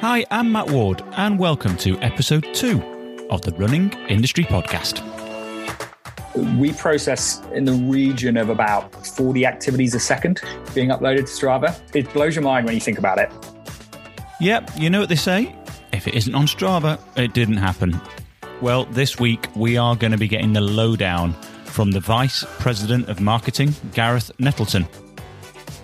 Hi, I'm Matt Ward, and welcome to episode two of the Running Industry Podcast. We process in the region of about 40 activities a second being uploaded to Strava. It blows your mind when you think about it. Yep, you know what they say? If it isn't on Strava, it didn't happen. Well, this week we are going to be getting the lowdown from the Vice President of Marketing, Gareth Nettleton.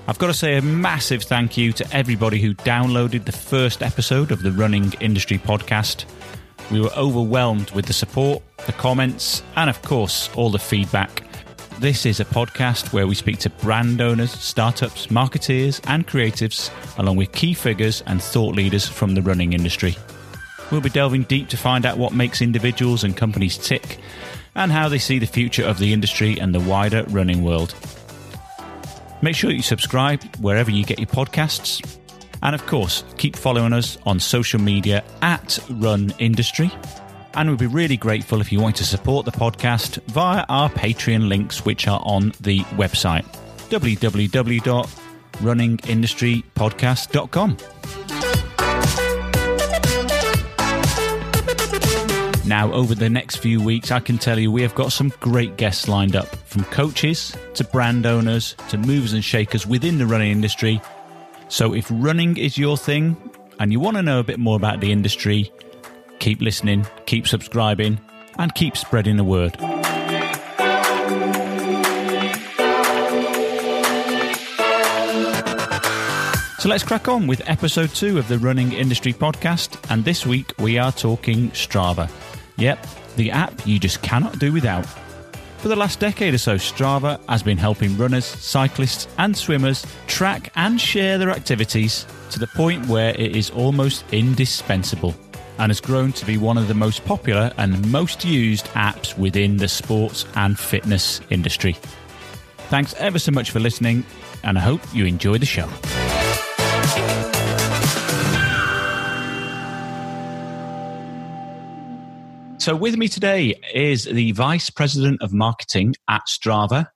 I've got to say a massive thank you to everybody who downloaded the first episode of the Running Industry Podcast. We were overwhelmed with the support, the comments, and of course, all the feedback. This is a podcast where we speak to brand owners, startups, marketeers, and creatives, along with key figures and thought leaders from the running industry. We'll be delving deep to find out what makes individuals and companies tick and how they see the future of the industry and the wider running world. Make sure you subscribe wherever you get your podcasts. And of course, keep following us on social media at Run Industry. And we'd be really grateful if you want to support the podcast via our Patreon links, which are on the website www.runningindustrypodcast.com. Now, over the next few weeks, I can tell you we have got some great guests lined up from coaches to brand owners to movers and shakers within the running industry. So, if running is your thing and you want to know a bit more about the industry, keep listening, keep subscribing, and keep spreading the word. So let's crack on with episode two of the Running Industry Podcast. And this week we are talking Strava. Yep, the app you just cannot do without. For the last decade or so, Strava has been helping runners, cyclists, and swimmers track and share their activities to the point where it is almost indispensable and has grown to be one of the most popular and most used apps within the sports and fitness industry. Thanks ever so much for listening, and I hope you enjoy the show. So, with me today is the Vice President of Marketing at Strava,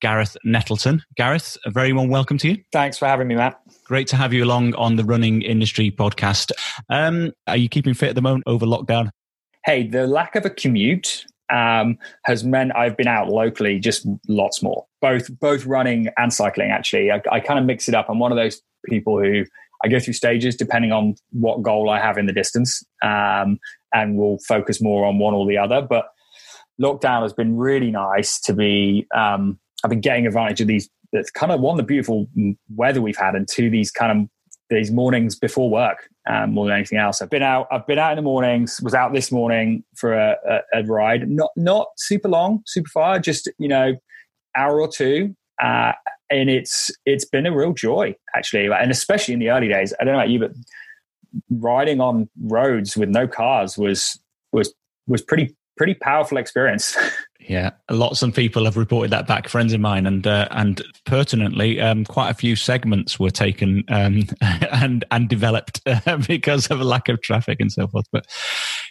Gareth Nettleton. Gareth, a very warm welcome to you. Thanks for having me, Matt. Great to have you along on the Running Industry podcast. Um, are you keeping fit at the moment over lockdown? Hey, the lack of a commute um, has meant I've been out locally just lots more, both both running and cycling. Actually, I, I kind of mix it up. I'm one of those people who I go through stages depending on what goal I have in the distance, um, and we'll focus more on one or the other. But lockdown has been really nice to be. Um, I've been getting advantage of these. That's kind of one the beautiful weather we've had, and two these kind of these mornings before work um, more than anything else. I've been out. I've been out in the mornings. Was out this morning for a, a, a ride. Not not super long, super far. Just you know, hour or two. Uh, and it's it's been a real joy actually, and especially in the early days. I don't know about you, but riding on roads with no cars was was was pretty pretty powerful experience. Yeah, lots of people have reported that back. Friends of mine, and uh, and pertinently, um, quite a few segments were taken um, and and developed uh, because of a lack of traffic and so forth. But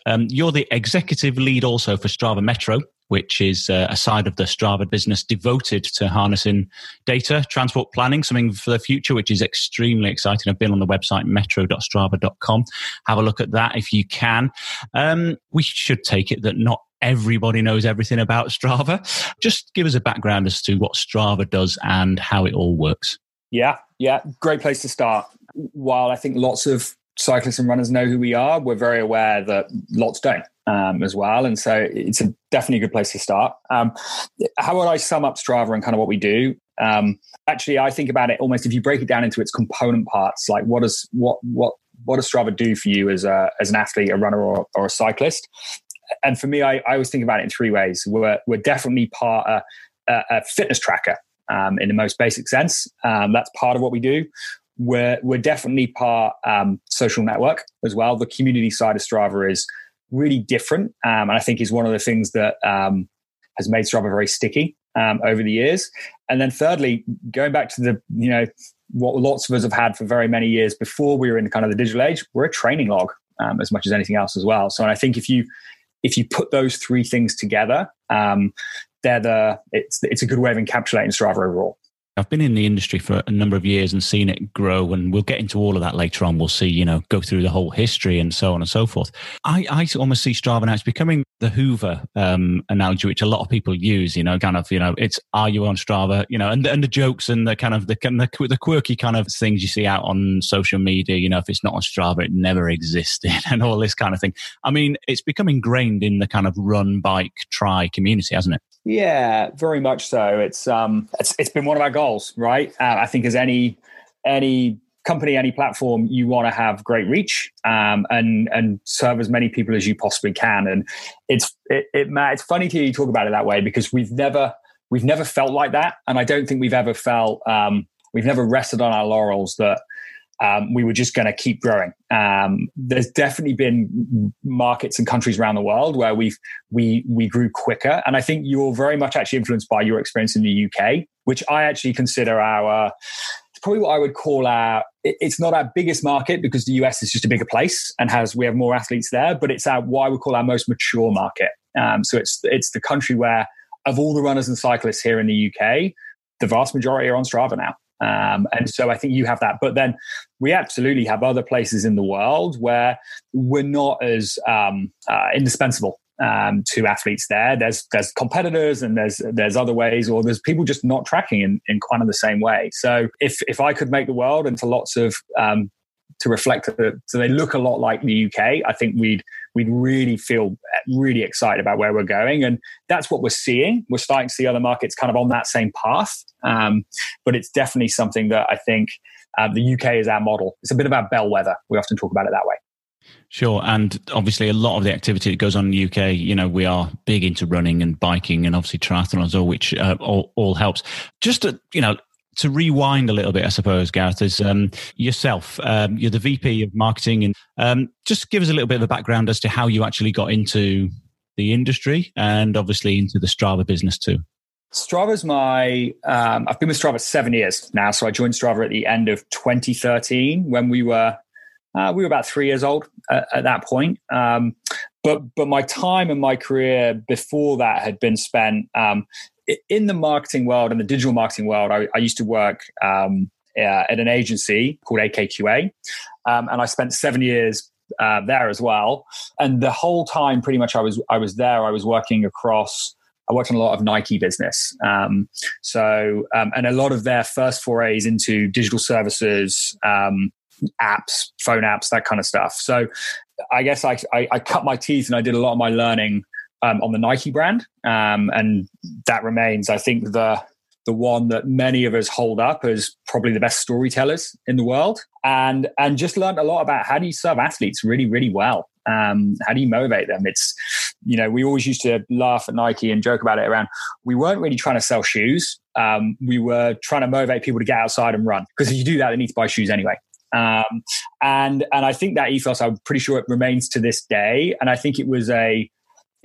um, you're the executive lead also for Strava Metro, which is uh, a side of the Strava business devoted to harnessing data, transport planning, something for the future, which is extremely exciting. I've been on the website metro.strava.com. Have a look at that if you can. Um, we should take it that not everybody knows everything about Strava. Just give us a background as to what Strava does and how it all works. Yeah, yeah, great place to start. While I think lots of cyclists and runners know who we are, we're very aware that lots don't um, as well. And so it's a definitely a good place to start. Um, how would I sum up Strava and kind of what we do? Um, actually, I think about it almost if you break it down into its component parts, like what does what what what does Strava do for you as a as an athlete, a runner, or, or a cyclist? and for me, I, I always think about it in three ways. We're, we're definitely part of a, a fitness tracker um, in the most basic sense. Um, that's part of what we do. We're, we're definitely part um, social network as well. The community side of Strava is really different, um, and I think is one of the things that um, has made Strava very sticky um, over the years. And then thirdly, going back to the you know what lots of us have had for very many years before we were in kind of the digital age, we're a training log um, as much as anything else as well. So and I think if you if you put those three things together, um, they're the it's it's a good way of encapsulating Strava overall. I've been in the industry for a number of years and seen it grow, and we'll get into all of that later on. We'll see, you know, go through the whole history and so on and so forth. I, I almost see Strava now, it's becoming the Hoover um, analogy, which a lot of people use, you know, kind of, you know, it's are you on Strava, you know, and, and the jokes and the kind of the, the, the quirky kind of things you see out on social media, you know, if it's not on Strava, it never existed and all this kind of thing. I mean, it's become ingrained in the kind of run, bike, tri community, hasn't it? Yeah, very much so. It's um, it's, it's been one of our goals, right? Uh, I think as any any company, any platform, you want to have great reach um, and and serve as many people as you possibly can. And it's it, it it's funny to you talk about it that way because we've never we've never felt like that, and I don't think we've ever felt um, we've never rested on our laurels that um, we were just going to keep growing. Um, there's definitely been markets and countries around the world where we've we we grew quicker, and I think you're very much actually influenced by your experience in the UK, which I actually consider our it's probably what I would call our. It's not our biggest market because the US is just a bigger place and has we have more athletes there, but it's our I would call our most mature market. Um, so it's it's the country where of all the runners and cyclists here in the UK, the vast majority are on Strava now. Um, and so I think you have that. But then we absolutely have other places in the world where we're not as um, uh, indispensable um, to athletes there. There's there's competitors and there's there's other ways, or there's people just not tracking in, in kind of the same way. So if if I could make the world into lots of um, to reflect so they look a lot like the UK, I think we'd we'd really feel really excited about where we're going, and that's what we're seeing. We're starting to see other markets kind of on that same path, um, but it's definitely something that I think uh, the UK is our model. It's a bit of our bellwether. We often talk about it that way. Sure. And obviously, a lot of the activity that goes on in the UK, you know, we are big into running and biking and obviously triathlons, all which uh, all, all helps. Just to, you know, to rewind a little bit, I suppose, Gareth, is um, yourself. Um, you're the VP of marketing, and um, just give us a little bit of a background as to how you actually got into the industry and obviously into the Strava business too. Strava's my, um, I've been with Strava seven years now. So I joined Strava at the end of 2013 when we were, uh, we were about three years old at, at that point. Um, but, but my time and my career before that had been spent um, in the marketing world and the digital marketing world, I, I used to work um, uh, at an agency called AKQA, um, and I spent seven years uh, there as well. And the whole time, pretty much, I was I was there. I was working across. I worked on a lot of Nike business. Um, so, um, and a lot of their first forays into digital services, um, apps, phone apps, that kind of stuff. So, I guess I, I, I cut my teeth and I did a lot of my learning um, on the Nike brand, um, and that remains, I think, the the one that many of us hold up as probably the best storytellers in the world, and and just learned a lot about how do you serve athletes really, really well. Um, how do you motivate them? It's you know we always used to laugh at Nike and joke about it around. We weren't really trying to sell shoes. Um, we were trying to motivate people to get outside and run because if you do that, they need to buy shoes anyway. Um, and and I think that ethos, I'm pretty sure it remains to this day. And I think it was a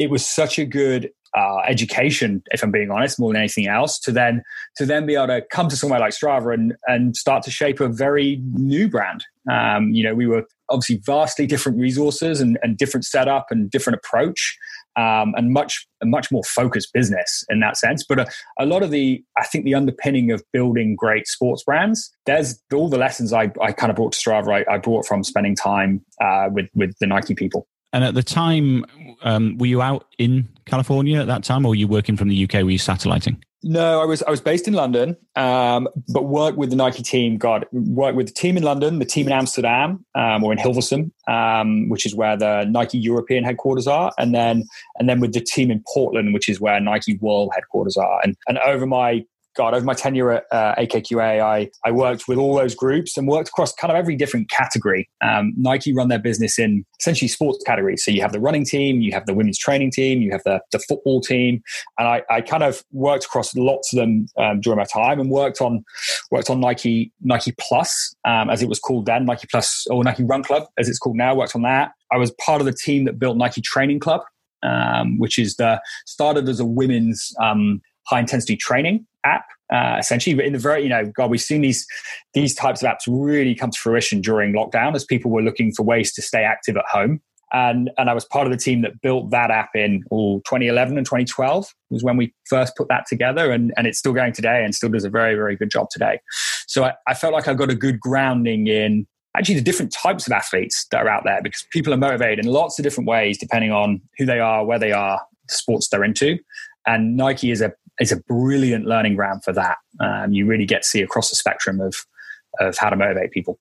it was such a good uh, education, if I'm being honest, more than anything else, to then to then be able to come to somewhere like Strava and and start to shape a very new brand. Um, you know, we were obviously vastly different resources and, and different setup and different approach, um, and much a much more focused business in that sense. But a, a, lot of the, I think, the underpinning of building great sports brands. There's all the lessons I, I kind of brought to Strava. I, I brought from spending time uh, with with the Nike people. And at the time, um, were you out in California at that time, or were you working from the UK? Were you satelliting? No, I was I was based in London, um, but worked with the Nike team. God, worked with the team in London, the team in Amsterdam, um, or in Hilversum, um, which is where the Nike European headquarters are, and then and then with the team in Portland, which is where Nike World headquarters are. And and over my God, over my tenure at uh, AKQA, I, I worked with all those groups and worked across kind of every different category. Um, Nike run their business in essentially sports categories. So you have the running team, you have the women's training team, you have the, the football team. And I, I kind of worked across lots of them um, during my time and worked on worked on Nike Nike Plus, um, as it was called then, Nike Plus or Nike Run Club, as it's called now, worked on that. I was part of the team that built Nike Training Club, um, which is the started as a women's um, high intensity training app uh, essentially. But in the very you know god we've seen these these types of apps really come to fruition during lockdown as people were looking for ways to stay active at home. And and I was part of the team that built that app in all 2011 and 2012 was when we first put that together, and and it's still going today and still does a very very good job today. So I, I felt like I got a good grounding in actually the different types of athletes that are out there because people are motivated in lots of different ways depending on who they are, where they are, the sports they're into, and Nike is a is a brilliant learning ground for that. Um, you really get to see across the spectrum of of how to motivate people.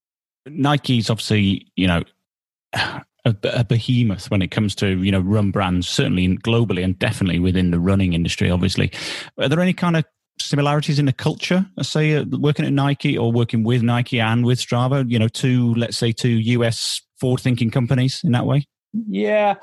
Nike's obviously, you know, a, a, behemoth when it comes to you know run brands, certainly globally and definitely within the running industry. Obviously, are there any kind of similarities in the culture? Say uh, working at Nike or working with Nike and with Strava. You know, two let's say two US forward-thinking companies in that way. Yeah,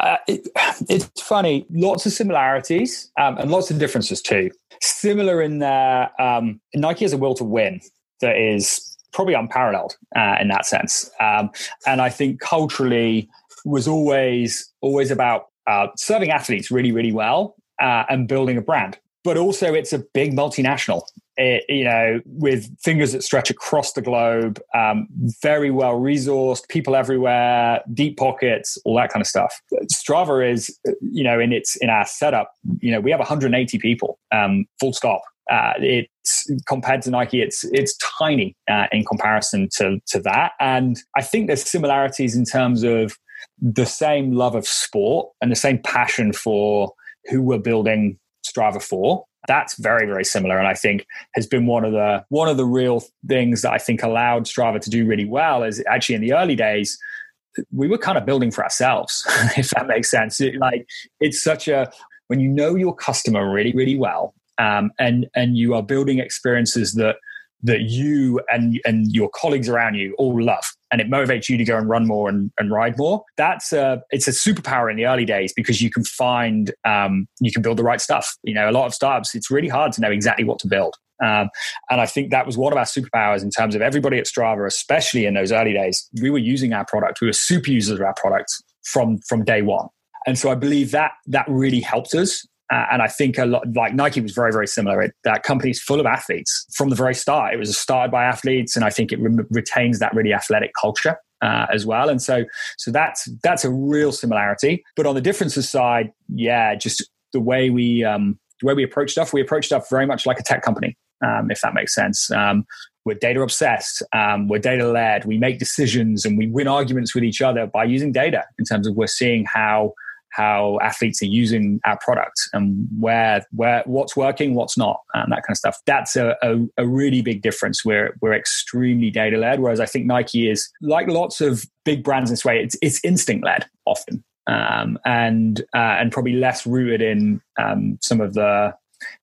uh, it, it's funny. Lots of similarities um, and lots of differences too. Similar in that um, Nike has a will to win that is probably unparalleled uh, in that sense. Um, and I think culturally was always always about uh, serving athletes really, really well uh, and building a brand. But also, it's a big multinational. It, you know, with fingers that stretch across the globe, um, very well resourced, people everywhere, deep pockets, all that kind of stuff. Strava is, you know, in its in our setup, you know, we have 180 people, um, full stop. Uh, it's compared to Nike, it's it's tiny uh, in comparison to to that. And I think there's similarities in terms of the same love of sport and the same passion for who we're building Strava for. That's very very similar, and I think has been one of the one of the real things that I think allowed Strava to do really well. Is actually in the early days we were kind of building for ourselves, if that makes sense. It, like it's such a when you know your customer really really well um, and and you are building experiences that that you and and your colleagues around you all love and it motivates you to go and run more and, and ride more that's a it's a superpower in the early days because you can find um, you can build the right stuff you know a lot of startups it's really hard to know exactly what to build um, and I think that was one of our superpowers in terms of everybody at Strava, especially in those early days. We were using our product. We were super users of our product from from day one. And so I believe that that really helped us uh, and I think a lot like Nike was very, very similar. It, that company's full of athletes from the very start. It was started by athletes, and I think it re- retains that really athletic culture uh, as well. And so, so that's that's a real similarity. But on the differences side, yeah, just the way we um, the way we approach stuff, we approach stuff very much like a tech company, um, if that makes sense. Um, we're data obsessed. Um, we're data led. We make decisions and we win arguments with each other by using data in terms of we're seeing how how athletes are using our product and where where what's working, what's not, and that kind of stuff. That's a, a, a really big difference. We're we're extremely data led, whereas I think Nike is like lots of big brands in this way. It's it's instinct led often, um, and uh, and probably less rooted in um, some of the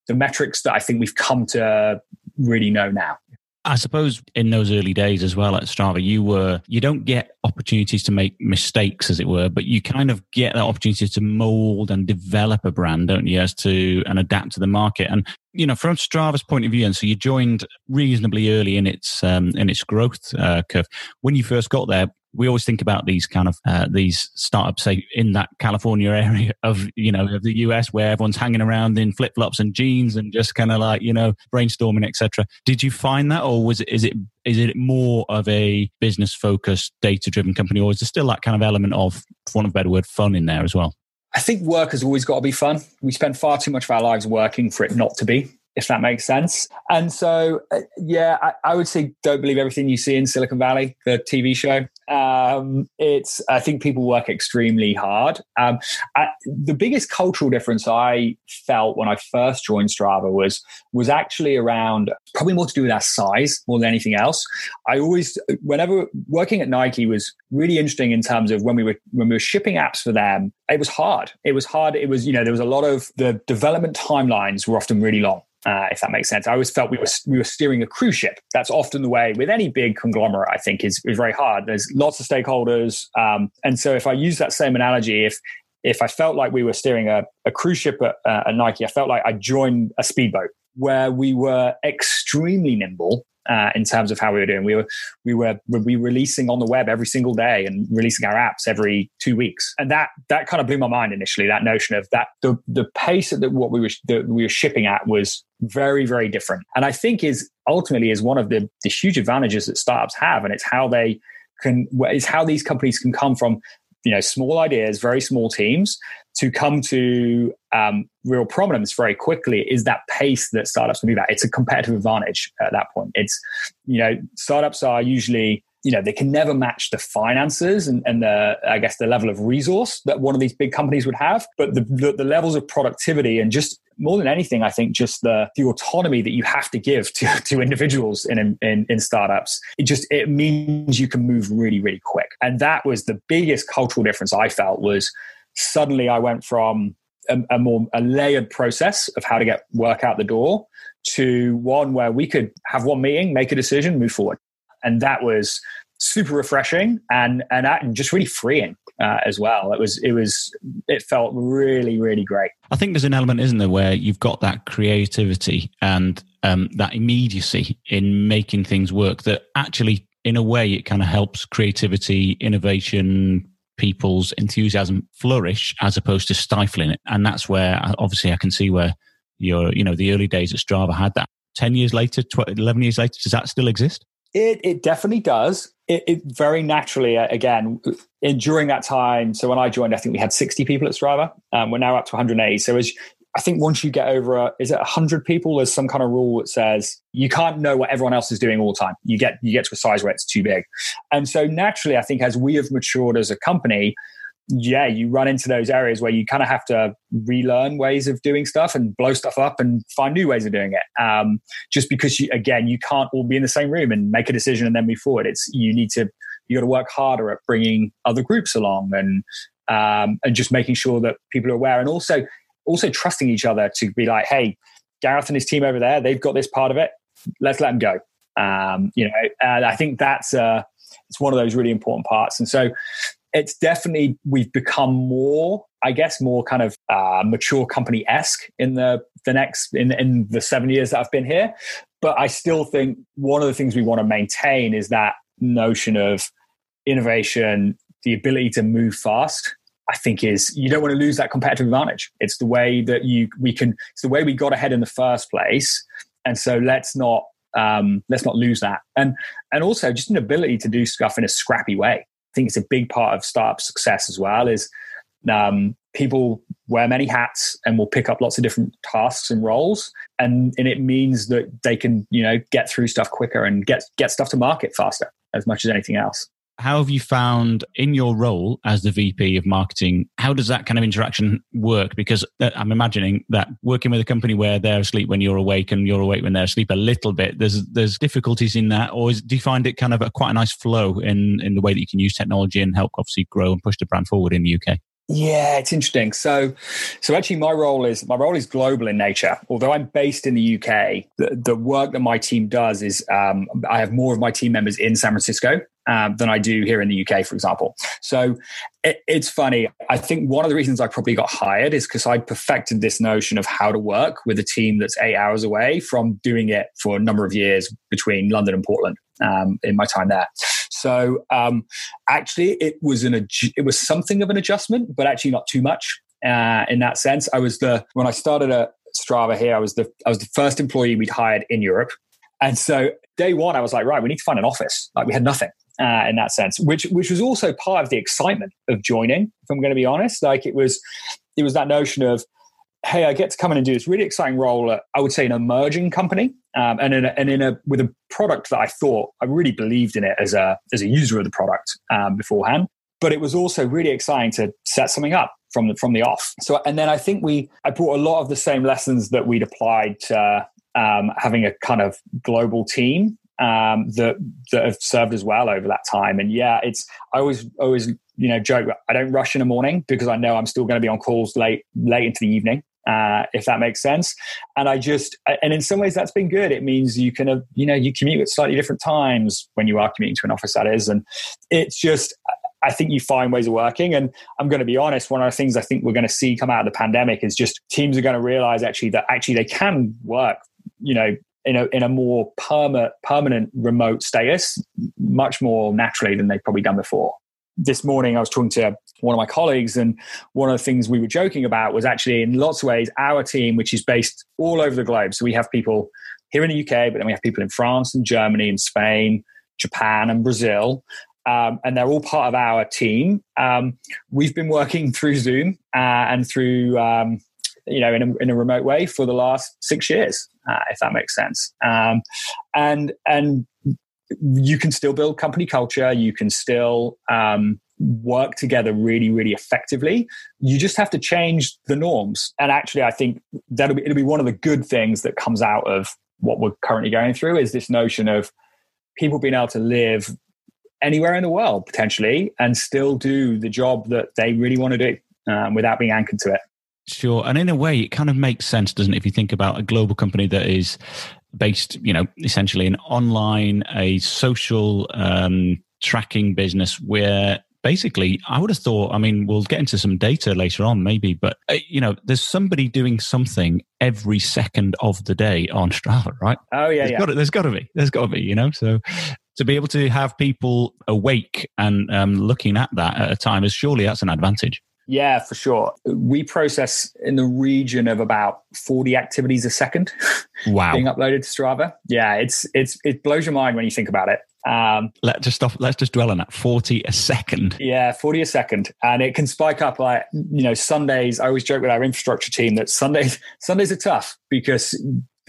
the metrics that I think we've come to really know now. I suppose in those early days as well at Strava, you were you don't get opportunities to make mistakes, as it were, but you kind of get that opportunity to mold and develop a brand, don't you, as to and adapt to the market. And you know, from Strava's point of view, and so you joined reasonably early in its um, in its growth uh, curve. When you first got there, we always think about these kind of uh, these startups, say in that California area of you know of the US, where everyone's hanging around in flip flops and jeans and just kind of like you know brainstorming, etc. Did you find that, or was it is it is it more of a business focused, data driven company, or is there still that kind of element of, for want of a better word, fun in there as well? I think work has always got to be fun. We spend far too much of our lives working for it not to be if that makes sense. And so, uh, yeah, I, I, would say don't believe everything you see in Silicon Valley, the TV show. Um, it's I think people work extremely hard. Um, I, the biggest cultural difference I felt when I first joined Strava was was actually around probably more to do with our size more than anything else. I always, whenever working at Nike, was really interesting in terms of when we were when we were shipping apps for them. It was hard. It was hard. It was you know there was a lot of the development timelines were often really long uh, if that makes sense. I always felt we were we were steering a cruise ship. That's often the way with any big conglomerate. I think is is very hard. There's lots of stakeholders, um, and so if I use that same analogy, if if I felt like we were steering a, a cruise ship at, uh, at Nike, I felt like I joined a speedboat where we were extremely nimble uh, in terms of how we were doing. We were we were we releasing on the web every single day and releasing our apps every two weeks, and that that kind of blew my mind initially. That notion of that the the pace that what we were that we were shipping at was very very different, and I think is ultimately is one of the the huge advantages that startups have, and it's how they can is how these companies can come from you know small ideas, very small teams to come to um, real prominence very quickly is that pace that startups can move at. It's a competitive advantage at that point. It's you know startups are usually you know they can never match the finances and, and the i guess the level of resource that one of these big companies would have but the, the, the, levels of productivity and just more than anything i think just the, the autonomy that you have to give to, to individuals in, in, in startups it just it means you can move really really quick and that was the biggest cultural difference i felt was suddenly i went from a, a more a layered process of how to get work out the door to one where we could have one meeting make a decision move forward and that was super refreshing and and just really freeing uh, as well. It was it was it felt really really great. I think there's an element, isn't there, where you've got that creativity and um, that immediacy in making things work. That actually, in a way, it kind of helps creativity, innovation, people's enthusiasm flourish as opposed to stifling it. And that's where obviously I can see where your you know the early days at Strava had that. 10 years later, 12, 11 years later, does that still exist? It it definitely does. It, it very naturally uh, again in, during that time. So when I joined, I think we had sixty people at Strava. Um, we're now up to 180. So as I think once you get over, a, is it 100 people? There's some kind of rule that says you can't know what everyone else is doing all the time. You get you get to a size where it's too big, and so naturally, I think as we have matured as a company, yeah, you run into those areas where you kind of have to relearn ways of doing stuff and blow stuff up and find new ways of doing it. Um, just because you, again, you can't all be in the same room and make a decision and then move forward. It's you need to you got to work harder at bringing other groups along and um, and just making sure that people are aware and also also trusting each other to be like, hey, Gareth and his team over there, they've got this part of it. Let's let them go. Um, you know, and I think that's uh, it's one of those really important parts. And so it's definitely we've become more i guess more kind of uh, mature company esque in the the next in, in the seven years that i've been here but i still think one of the things we want to maintain is that notion of innovation the ability to move fast i think is you don't want to lose that competitive advantage. It's the way that you we can it's the way we got ahead in the first place. And so let's not um, let's not lose that. And and also just an ability to do stuff in a scrappy way. I think it's a big part of startup success as well is um, people wear many hats and will pick up lots of different tasks and roles. And, and it means that they can you know get through stuff quicker and get get stuff to market faster as much as anything else how have you found in your role as the VP of marketing? How does that kind of interaction work? Because uh, I'm imagining that working with a company where they're asleep when you're awake and you're awake when they're asleep a little bit, there's there's difficulties in that, or is, do you find it kind of a, quite a nice flow in in the way that you can use technology and help obviously grow and push the brand forward in the UK? Yeah, it's interesting. So, so actually, my role is my role is global in nature. Although I'm based in the UK, the, the work that my team does is um, I have more of my team members in San Francisco um, than I do here in the UK, for example. So it, it's funny. I think one of the reasons I probably got hired is because I perfected this notion of how to work with a team that's eight hours away from doing it for a number of years between London and Portland um, in my time there. So um, actually, it was an it was something of an adjustment, but actually not too much uh, in that sense. I was the when I started at Strava here, I was the I was the first employee we'd hired in Europe, and so day one, I was like, right, we need to find an office. Like we had nothing uh, in that sense, which which was also part of the excitement of joining. If I'm going to be honest, like it was it was that notion of hey, I get to come in and do this really exciting role at, I would say, in an emerging company, um, and in a, and in a with a product that I thought I really believed in it as a as a user of the product um, beforehand. But it was also really exciting to set something up from the from the off. So, and then I think we I brought a lot of the same lessons that we'd applied to um, having a kind of global team um, that that have served as well over that time. And yeah, it's I always always you know joke I don't rush in the morning because I know I'm still going to be on calls late late into the evening uh, if that makes sense. And I just, and in some ways that's been good. It means you can, uh, you know, you commute at slightly different times when you are commuting to an office, that is. And it's just, I think you find ways of working. And I'm going to be honest, one of the things I think we're going to see come out of the pandemic is just teams are going to realize actually that actually they can work, you know, in a, in a more permanent, permanent remote status much more naturally than they've probably done before this morning I was talking to one of my colleagues, and one of the things we were joking about was actually, in lots of ways, our team, which is based all over the globe. So we have people here in the UK, but then we have people in France and Germany and Spain, Japan and Brazil. um, and they're all part of our team. Um, we've been working through Zoom uh, and through um, you know in a, in a remote way for the last six years, uh, if that makes sense. Um, and and you can still build company culture. You can still um, work together really, really effectively. You just have to change the norms. And actually, I think that'll be it'll be one of the good things that comes out of what we're currently going through is this notion of people being able to live anywhere in the world potentially and still do the job that they really want to do um, without being anchored to it. Sure. And in a way, it kind of makes sense, doesn't it? If you think about a global company that is based, you know, essentially an online, a social um, tracking business where basically i would have thought i mean we'll get into some data later on maybe but uh, you know there's somebody doing something every second of the day on strava right oh yeah there's yeah got to, there's got to be there's got to be you know so to be able to have people awake and um, looking at that at a time is surely that's an advantage yeah, for sure. We process in the region of about 40 activities a second. Wow. being uploaded to Strava. Yeah, it's it's it blows your mind when you think about it. Um, let's just stop. Let's just dwell on that. Forty a second. Yeah, forty a second, and it can spike up. Like you know, Sundays. I always joke with our infrastructure team that Sundays Sundays are tough because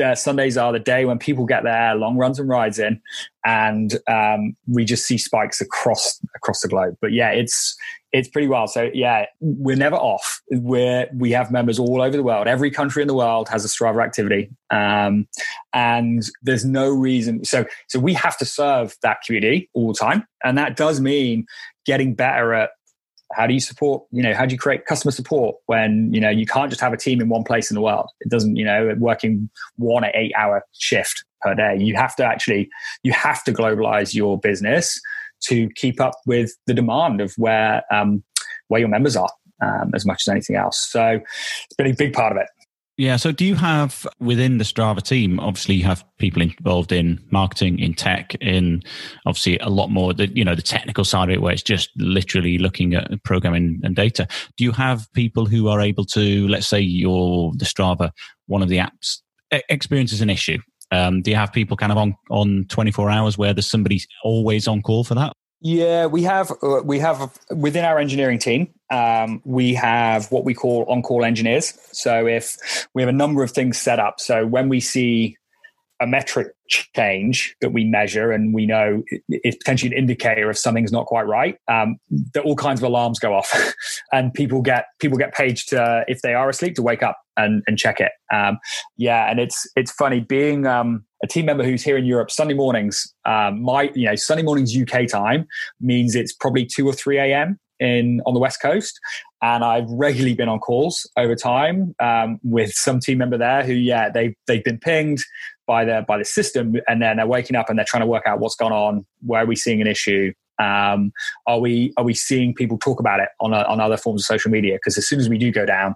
uh, Sundays are the day when people get their long runs and rides in, and um, we just see spikes across across the globe. But yeah, it's it's pretty wild. So yeah, we're never off. We're we have members all over the world. Every country in the world has a Strava activity, um, and there's no reason. So so we have to serve that community all the time, and that does mean getting better at how do you support you know how do you create customer support when you know you can't just have a team in one place in the world it doesn't you know working one or eight hour shift per day you have to actually you have to globalize your business to keep up with the demand of where um, where your members are um, as much as anything else so it's been a big part of it yeah. So, do you have within the Strava team? Obviously, you have people involved in marketing, in tech, in obviously a lot more the you know the technical side of it, where it's just literally looking at programming and data. Do you have people who are able to, let's say, you're the Strava, one of the apps experiences an issue? Um, do you have people kind of on on 24 hours where there's somebody always on call for that? Yeah, we have uh, we have within our engineering team, um, we have what we call on-call engineers. So if we have a number of things set up, so when we see a metric change that we measure and we know is potentially an indicator if something's not quite right um, that all kinds of alarms go off and people get people get paged to, if they are asleep to wake up and, and check it. Um, yeah and it's it's funny being um, a team member who's here in europe sunday mornings um, my you know sunday mornings uk time means it's probably 2 or 3 a.m in on the west coast. And I've regularly been on calls over time um, with some team member there who, yeah, they they've been pinged by the by the system, and then they're waking up and they're trying to work out what's gone on. Where are we seeing an issue? Um, are we are we seeing people talk about it on a, on other forms of social media? Because as soon as we do go down,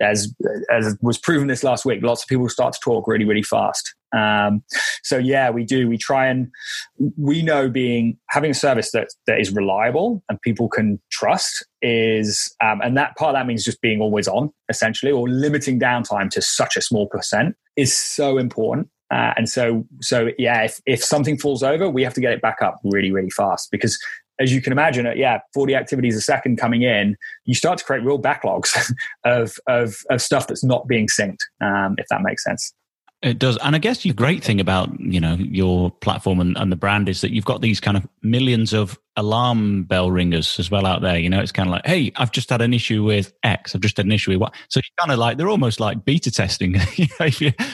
as as was proven this last week, lots of people start to talk really really fast. Um, so yeah, we do. We try and we know being having a service that that is reliable and people can trust is, um, and that part of that means just being always on essentially, or limiting downtime to such a small percent is so important. Uh, and so, so yeah, if, if something falls over, we have to get it back up really, really fast because as you can imagine, uh, yeah, 40 activities a second coming in, you start to create real backlogs of, of, of stuff that's not being synced, um, if that makes sense. It does. And I guess the great thing about, you know, your platform and, and, the brand is that you've got these kind of millions of alarm bell ringers as well out there. You know, it's kind of like, hey, I've just had an issue with X. I've just had an issue with what. So you kind of like, they're almost like beta testing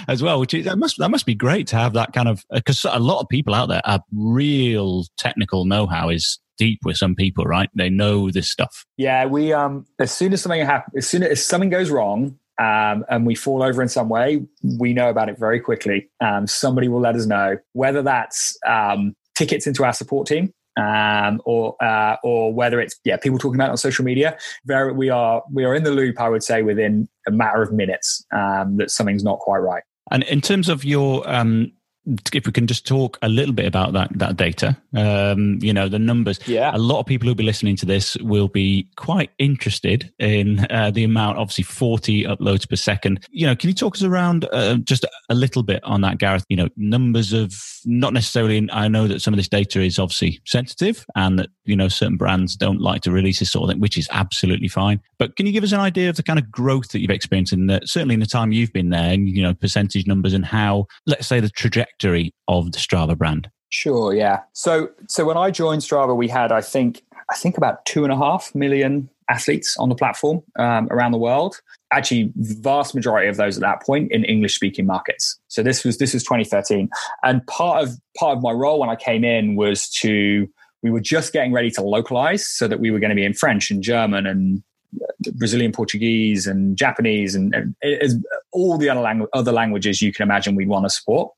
as well, which is, that must, that must be great to have that kind of, because a lot of people out there are real technical know-how is deep with some people, right? They know this stuff. Yeah. We, um, as soon as something happens, as soon as something goes wrong, um, and we fall over in some way, we know about it very quickly. Um, somebody will let us know whether that's um, tickets into our support team. Um, or uh, or whether it's yeah people talking about it on social media, very, we are we are in the loop. I would say within a matter of minutes um, that something's not quite right. And in terms of your um, if we can just talk a little bit about that that data, um, you know, the numbers. Yeah. A lot of people who'll be listening to this will be quite interested in uh, the amount. Obviously, forty uploads per second. You know, can you talk us around uh, just a little bit on that, Gareth? You know, numbers of not necessarily. I know that some of this data is obviously sensitive, and that you know certain brands don't like to release this sort of thing, which is absolutely fine. But can you give us an idea of the kind of growth that you've experienced in the, certainly in the time you've been there, and you know, percentage numbers and how, let's say, the trajectory of the Strava brand? Sure, yeah. So so when I joined Strava, we had I think I think about two and a half million athletes on the platform um, around the world. Actually, vast majority of those at that point in English speaking markets. So this was this was 2013, and part of part of my role when I came in was to we were just getting ready to localize so that we were going to be in French and German and Brazilian Portuguese and Japanese and, and all the other, langu- other, languages you can imagine we'd want to support.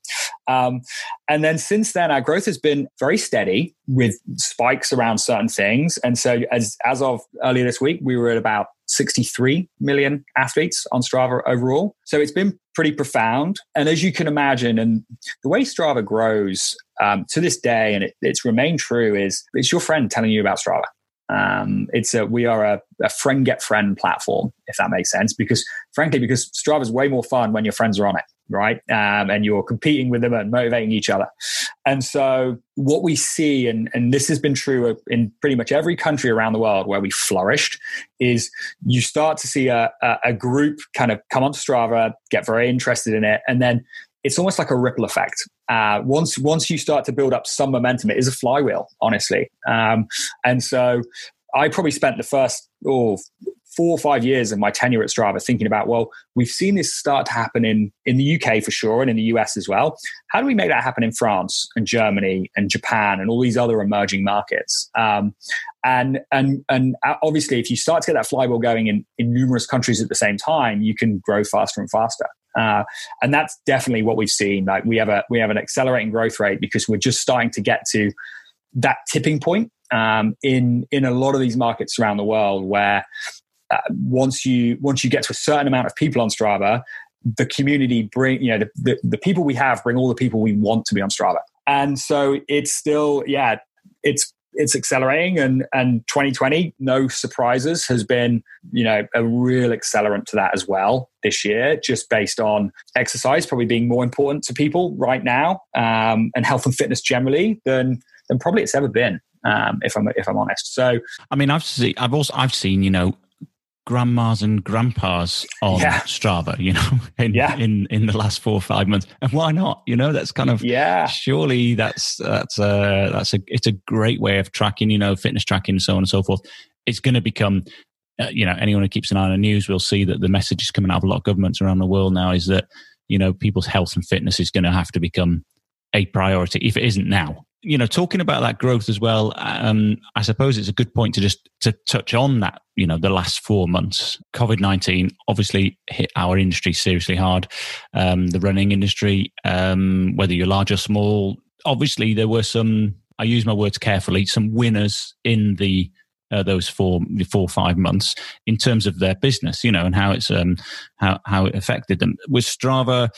Um, and then since then, our growth has been very steady with spikes around certain things. And so as, as of earlier this week, we were at about 63 million athletes on Strava overall. So it's been pretty profound. And as you can imagine, and the way Strava grows um, to this day, and it, it's remained true, is it's your friend telling you about Strava. Um, it's a we are a, a, friend get friend platform, if that makes sense. Because frankly, because Strava is way more fun when your friends are on it, right? Um, and you're competing with them and motivating each other. And so, what we see, and and this has been true in pretty much every country around the world where we flourished, is you start to see a, a, a group kind of come onto Strava, get very interested in it, and then it's almost like a ripple effect. Uh, once once you start to build up some momentum, it is a flywheel, honestly. Um, and so, I probably spent the first oh, four or five years of my tenure at Strava thinking about, well, we've seen this start to happen in in the UK for sure, and in the US as well. How do we make that happen in France and Germany and Japan and all these other emerging markets? Um, and and and obviously, if you start to get that flywheel going in in numerous countries at the same time, you can grow faster and faster. Uh, and that's definitely what we've seen. Like we have a we have an accelerating growth rate because we're just starting to get to that tipping point um, in in a lot of these markets around the world where uh, once you once you get to a certain amount of people on Strava, the community bring you know the, the, the people we have bring all the people we want to be on Strava, and so it's still yeah it's it's accelerating and and 2020 no surprises has been you know a real accelerant to that as well this year just based on exercise probably being more important to people right now um, and health and fitness generally than than probably it's ever been um, if i'm if i'm honest. So i mean i've seen i've also i've seen you know grandmas and grandpas on yeah. Strava, you know, in, yeah. in in the last four or five months. And why not? You know, that's kind of yeah. Surely that's that's a that's a it's a great way of tracking, you know, fitness tracking, and so on and so forth. It's going to become. Uh, you know, anyone who keeps an eye on the news will see that the message is coming out of a lot of governments around the world now is that you know people's health and fitness is going to have to become a priority if it isn't now you know, talking about that growth as well, um, I suppose it's a good point to just to touch on that. You know, the last four months, COVID nineteen obviously hit our industry seriously hard. Um, the running industry, um, whether you're large or small, obviously there were some. I use my words carefully. Some winners in the uh, those four four five months in terms of their business, you know, and how it's um how how it affected them. With Strava,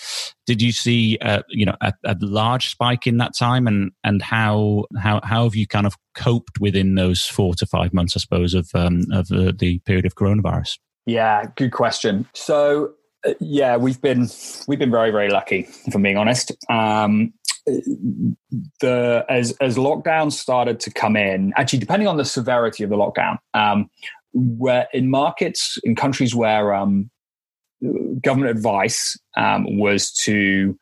did you see uh, you know a, a, large spike in that time, and and how how how have you kind of coped within those four to five months, I suppose, of um, of the, the period of coronavirus? Yeah, good question. So yeah, we've been we've been very very lucky, if I'm being honest. Um, the as as lockdowns started to come in, actually depending on the severity of the lockdown, um, where in markets in countries where um, government advice um, was to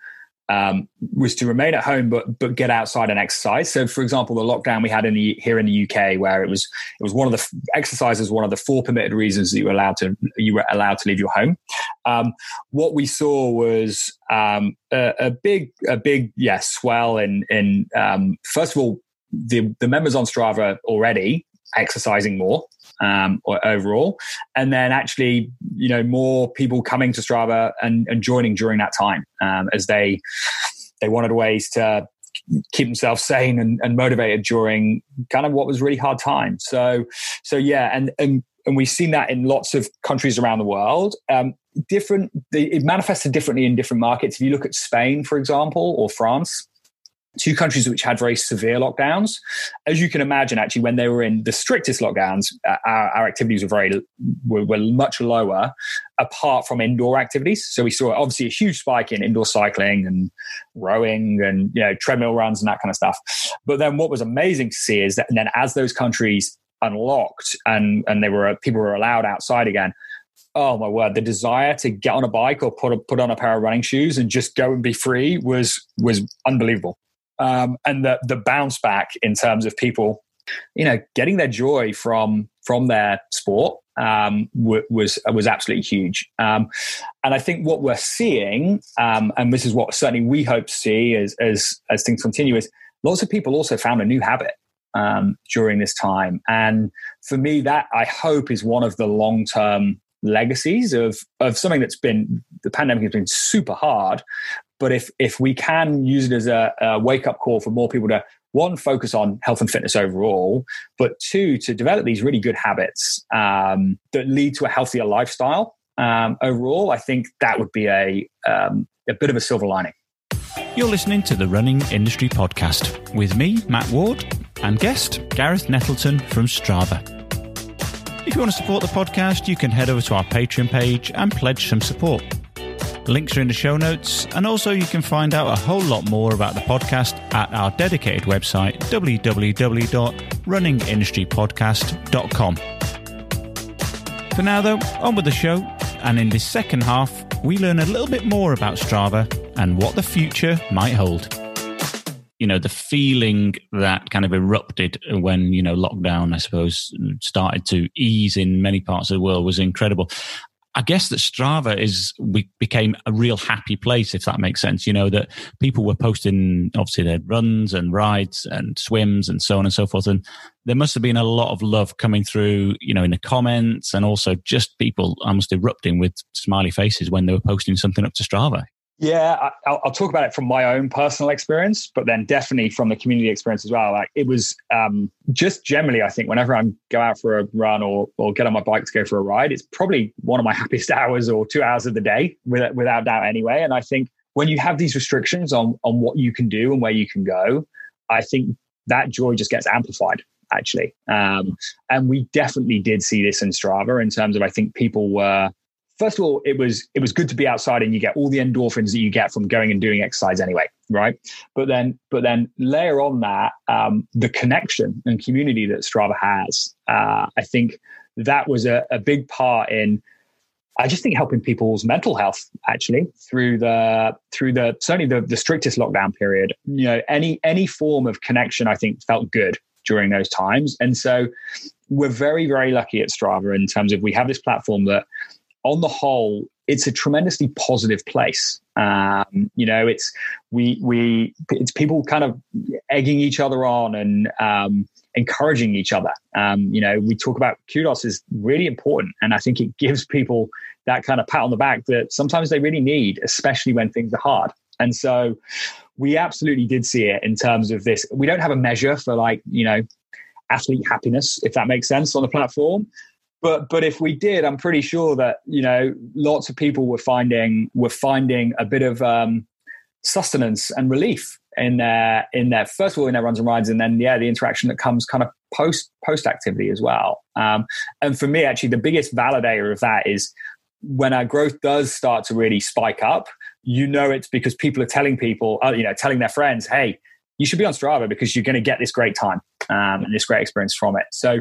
um, was to remain at home but but get outside and exercise. So, for example, the lockdown we had in the here in the UK, where it was it was one of the exercises one of the four permitted reasons that you were allowed to you were allowed to leave your home. Um, what we saw was um, a, a, big a big yeah swell in in um, first of all the the members on Strava already exercising more um, overall, and then actually, you know, more people coming to Strava and, and joining during that time um, as they they wanted ways to keep themselves sane and, and, motivated during kind of what was really hard time. So, so yeah, and and and we've seen that in lots of countries around the world. Um, different, it manifested differently in different markets. If you look at Spain, for example, or France, two countries which had very severe lockdowns. As you can imagine, actually, when they were in the strictest lockdowns, uh, our, our, activities were very were, were, much lower, apart from indoor activities. So we saw obviously a huge spike in indoor cycling and rowing and you know treadmill runs and that kind of stuff. But then what was amazing to see is that then as those countries unlocked and and they were people were allowed outside again oh my word the desire to get on a bike or put a, put on a pair of running shoes and just go and be free was was unbelievable um, and the the bounce back in terms of people, you know, getting their joy from from their sport um, was was absolutely huge. Um, and I think what we're seeing, um, and this is what certainly we hope to see as as as things continue, is lots of people also found a new habit um, during this time. And for me, that I hope is one of the long term legacies of of something that's been the pandemic has been super hard but if if we can use it as a, a wake up call for more people to one focus on health and fitness overall, but two to develop these really good habits um, that lead to a healthier lifestyle um, overall, I think that would be a um, a bit of a silver lining. You're listening to the Running Industry Podcast with me, Matt Ward, and guest Gareth Nettleton from Strava. If you want to support the podcast, you can head over to our Patreon page and pledge some support. Links are in the show notes, and also you can find out a whole lot more about the podcast at our dedicated website, www.runningindustrypodcast.com. For now, though, on with the show, and in this second half, we learn a little bit more about Strava and what the future might hold. You know, the feeling that kind of erupted when, you know, lockdown, I suppose, started to ease in many parts of the world was incredible. I guess that Strava is we became a real happy place, if that makes sense. You know that people were posting obviously their runs and rides and swims and so on and so forth, and there must have been a lot of love coming through, you know, in the comments and also just people almost erupting with smiley faces when they were posting something up to Strava. Yeah, I, will talk about it from my own personal experience, but then definitely from the community experience as well. Like it was um, just generally, I think whenever I go out for a run or or get on my bike to go for a ride, it's probably one of my happiest hours or two hours of the day, without, without doubt. Anyway, and I think when you have these restrictions on on what you can do and where you can go, I think that joy just gets amplified actually. Um, and we definitely did see this in Strava in terms of I think people were first of all, it was it was good to be outside and you get all the endorphins that you get from going and doing exercise anyway, right? But then but then layer on that um, the connection and community that Strava has. Uh, I think that was a, a big part in I just think helping people's mental health actually through the through the certainly the, the strictest lockdown period. You know, any any form of connection I think felt good during those times. And so we're very, very lucky at Strava in terms of we have this platform that on the whole, it's a tremendously positive place. Um, you know, it's we we it's people kind of egging each other on and um, encouraging each other. Um, you know, we talk about kudos is really important, and I think it gives people that kind of pat on the back that sometimes they really need, especially when things are hard. And so, we absolutely did see it in terms of this. We don't have a measure for like you know athlete happiness, if that makes sense, on the platform but but if we did, I'm pretty sure that you know lots of people were finding were finding a bit of um, sustenance and relief in their in their first of all in their runs and rides, and then yeah, the interaction that comes kind of post post activity as well. Um, and for me, actually, the biggest validator of that is when our growth does start to really spike up. You know, it's because people are telling people, uh, you know, telling their friends, hey you should be on Strava because you're going to get this great time um, and this great experience from it. So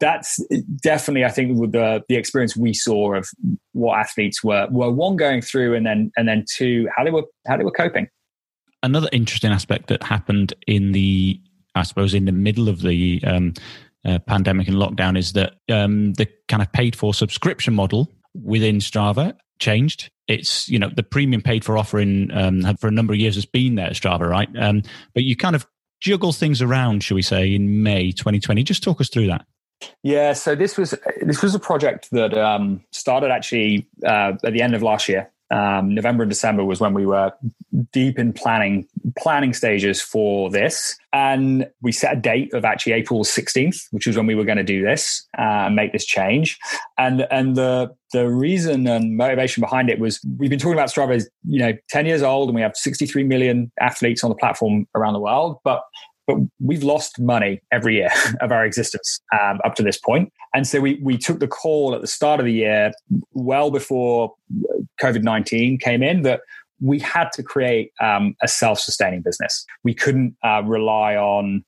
that's definitely, I think, the the experience we saw of what athletes were were one going through, and then and then two how they were how they were coping. Another interesting aspect that happened in the, I suppose, in the middle of the um, uh, pandemic and lockdown is that um, the kind of paid for subscription model within Strava changed. It's you know the premium paid for offering um, for a number of years has been there at Strava, right? Um, but you kind of juggle things around, shall we say, in May 2020. Just talk us through that. Yeah, so this was this was a project that um, started actually uh, at the end of last year, Um, November and December was when we were deep in planning planning stages for this, and we set a date of actually April 16th, which was when we were going to do this uh, and make this change. And and the the reason and motivation behind it was we've been talking about Strava is you know 10 years old and we have 63 million athletes on the platform around the world, but but we've lost money every year of our existence um, up to this point. And so we, we took the call at the start of the year, well before COVID 19 came in, that we had to create um, a self sustaining business. We couldn't uh, rely on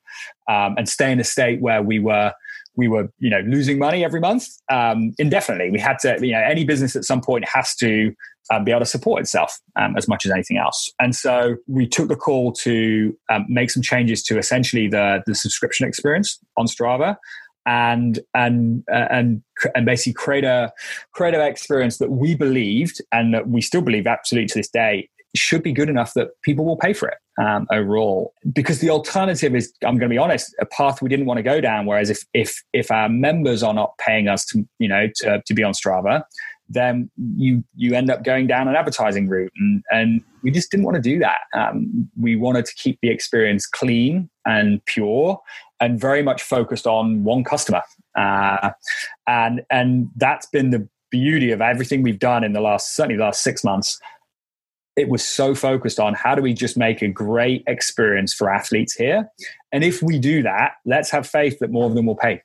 um, and stay in a state where we were we were you know losing money every month um, indefinitely. We had to you know any business at some point has to um, be able to support itself um, as much as anything else. And so we took the call to um, make some changes to essentially the the subscription experience on Strava. And and uh, and and basically create a create an experience that we believed and that we still believe absolutely to this day should be good enough that people will pay for it um, overall. Because the alternative is, I'm going to be honest, a path we didn't want to go down. Whereas if if if our members are not paying us to you know to, to be on Strava, then you you end up going down an advertising route, and and we just didn't want to do that. Um, we wanted to keep the experience clean and pure, and very much focused on one customer. Uh, and and that's been the beauty of everything we've done in the last certainly the last six months it was so focused on how do we just make a great experience for athletes here and if we do that let's have faith that more of them will pay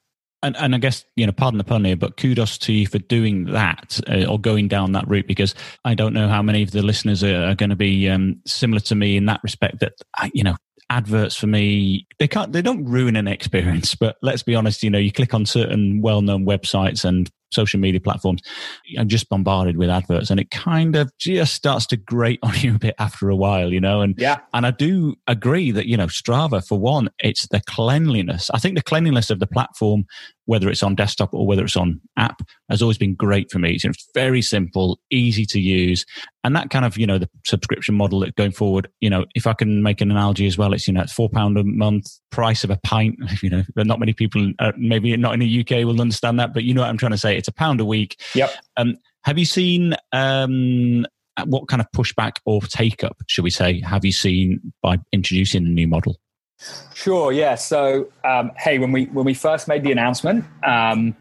and, and I guess you know, pardon the pun here, but kudos to you for doing that uh, or going down that route because I don't know how many of the listeners are, are going to be um, similar to me in that respect. That you know, adverts for me they can't they don't ruin an experience but let's be honest you know you click on certain well-known websites and social media platforms i'm just bombarded with adverts and it kind of just starts to grate on you a bit after a while you know and yeah and i do agree that you know strava for one it's the cleanliness i think the cleanliness of the platform whether it's on desktop or whether it's on app, has always been great for me. It's very simple, easy to use, and that kind of you know the subscription model that going forward. You know, if I can make an analogy as well, it's you know it's four pound a month price of a pint. You know, but not many people, uh, maybe not in the UK, will understand that, but you know what I'm trying to say. It's a pound a week. Yep. Um, have you seen um, what kind of pushback or take up, should we say, have you seen by introducing the new model? Sure. Yeah. So, um, hey, when we when we first made the announcement, um,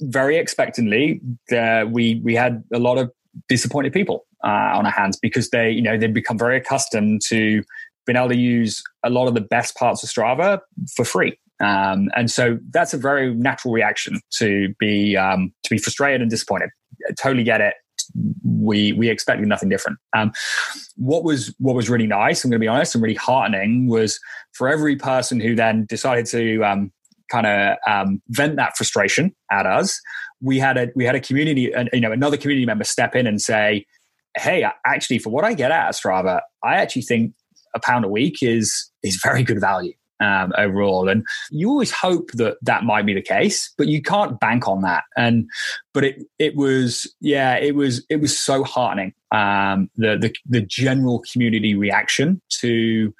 very expectantly, uh, we we had a lot of disappointed people uh, on our hands because they, you know, they'd become very accustomed to being able to use a lot of the best parts of Strava for free. Um, and so that's a very natural reaction to be um, to be frustrated and disappointed. I totally get it we we expected nothing different. Um, what was what was really nice, I'm going to be honest, and really heartening was for every person who then decided to um, kind of um, vent that frustration at us. We had a we had a community, you know, another community member step in and say, "Hey, actually, for what I get at Strava, I actually think a pound a week is is very good value." Um, overall. And you always hope that that might be the case, but you can't bank on that. And but it it was yeah it was it was so heartening um, the, the the general community reaction to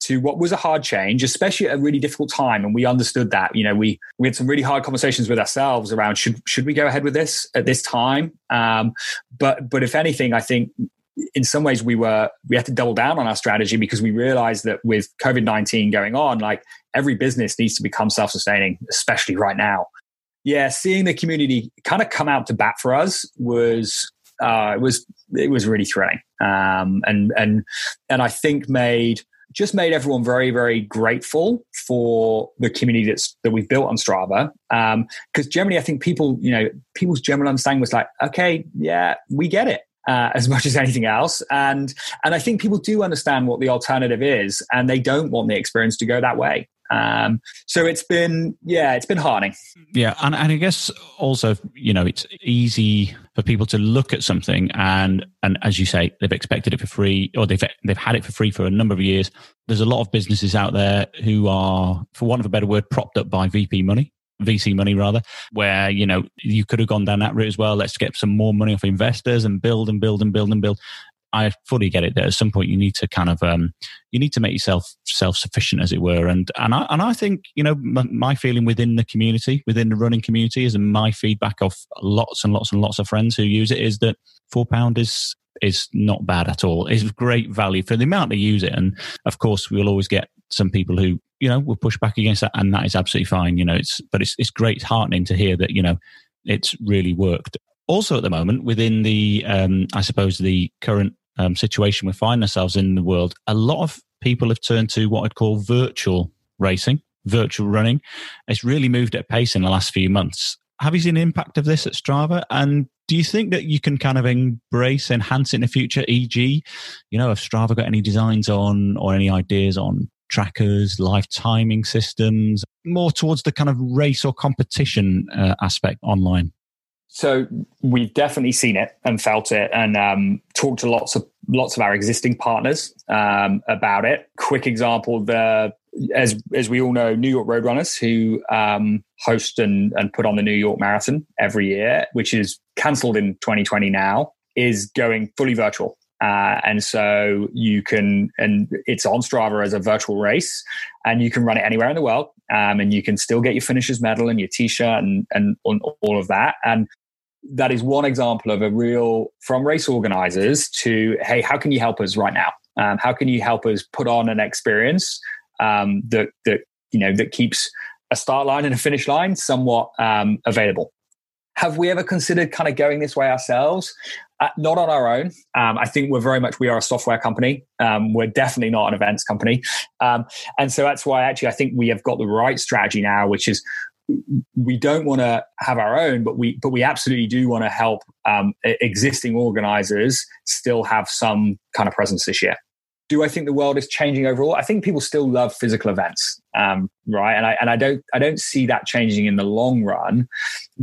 to what was a hard change, especially at a really difficult time. And we understood that. You know, we we had some really hard conversations with ourselves around should should we go ahead with this at this time. Um, but but if anything, I think in some ways we were we had to double down on our strategy because we realized that with covid-19 going on like every business needs to become self-sustaining especially right now. Yeah seeing the community kind of come out to bat for us was uh, it was it was really thrilling. Um, and and and i think made just made everyone very very grateful for the community that's that we've built on strava. Because um, generally i think people you know people's general understanding was like okay yeah we get it uh, as much as anything else. And and I think people do understand what the alternative is, and they don't want the experience to go that way. Um, so it's been, yeah, it's been hardening. Yeah, and, and I guess also, you know, it's easy for people to look at something and and as you say, they've expected it for free or they've they've had it for free for a number of years. There's a lot of businesses out there who are, for want of a better word, propped up by VP money. VC money rather, where you know you could have gone down that route as well. Let's get some more money off investors and build and build and build and build. I fully get it that at some point you need to kind of um, you need to make yourself self sufficient, as it were. And and I and I think you know my, my, feeling within the community, within the running community, is and my feedback of lots and lots and lots of friends who use it is that four pound is is not bad at all. It's great value for the amount they use it. And of course, we'll always get some people who, you know, will push back against that. And that is absolutely fine. You know, it's, but it's, it's great heartening to hear that, you know, it's really worked. Also at the moment within the, um, I suppose the current um, situation we find ourselves in the world, a lot of people have turned to what I'd call virtual racing, virtual running. It's really moved at pace in the last few months. Have you seen the impact of this at Strava? And do you think that you can kind of embrace, enhance it in the future? E.g., you know, have Strava got any designs on or any ideas on trackers, live timing systems, more towards the kind of race or competition uh, aspect online? So we've definitely seen it and felt it, and um, talked to lots of lots of our existing partners um, about it. Quick example: the as as we all know, New York Roadrunners, who um, host and, and put on the New York Marathon every year, which is cancelled in 2020 now, is going fully virtual. Uh, and so you can, and it's on Strava as a virtual race, and you can run it anywhere in the world, um, and you can still get your finisher's medal and your T-shirt and and all of that. And that is one example of a real from race organizers to hey how can you help us right now? Um, how can you help us put on an experience um, that that you know that keeps a start line and a finish line somewhat um, available? Have we ever considered kind of going this way ourselves uh, not on our own um, i think we're very much we are a software company um, we're definitely not an events company um, and so that's why actually i think we have got the right strategy now which is we don't want to have our own, but we but we absolutely do want to help um, existing organizers still have some kind of presence this year. Do I think the world is changing overall? I think people still love physical events, um, right? And I and I don't I don't see that changing in the long run,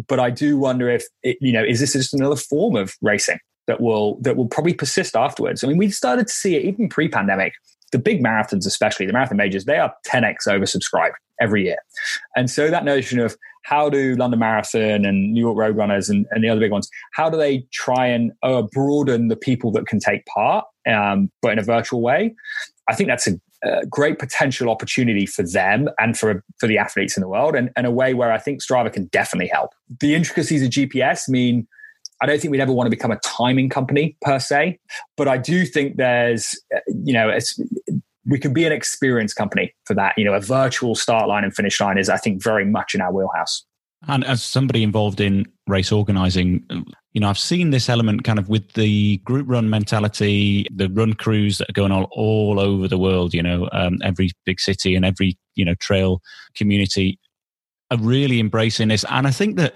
but I do wonder if it, you know is this just another form of racing that will that will probably persist afterwards. I mean, we started to see it even pre-pandemic. The big marathons, especially the marathon majors, they are 10x oversubscribed every year. And so that notion of how do London Marathon and New York Roadrunners and, and the other big ones, how do they try and uh, broaden the people that can take part, um, but in a virtual way? I think that's a, a, great potential opportunity for them and for for the athletes in the world, and, and a way where I think Strava can definitely help. The intricacies of GPS mean I don't think we'd ever want to become a timing company per se, but I do think there's, uh, you know, we can be an experience company for that. You know, a virtual start line and finish line is, I think, very much in our wheelhouse. And as somebody involved in race organizing, you know, I've seen this element kind of with the group run mentality, the run crews that are going on all over the world, you know, um, every big city and every, you know, trail community are really embracing this. And I think that,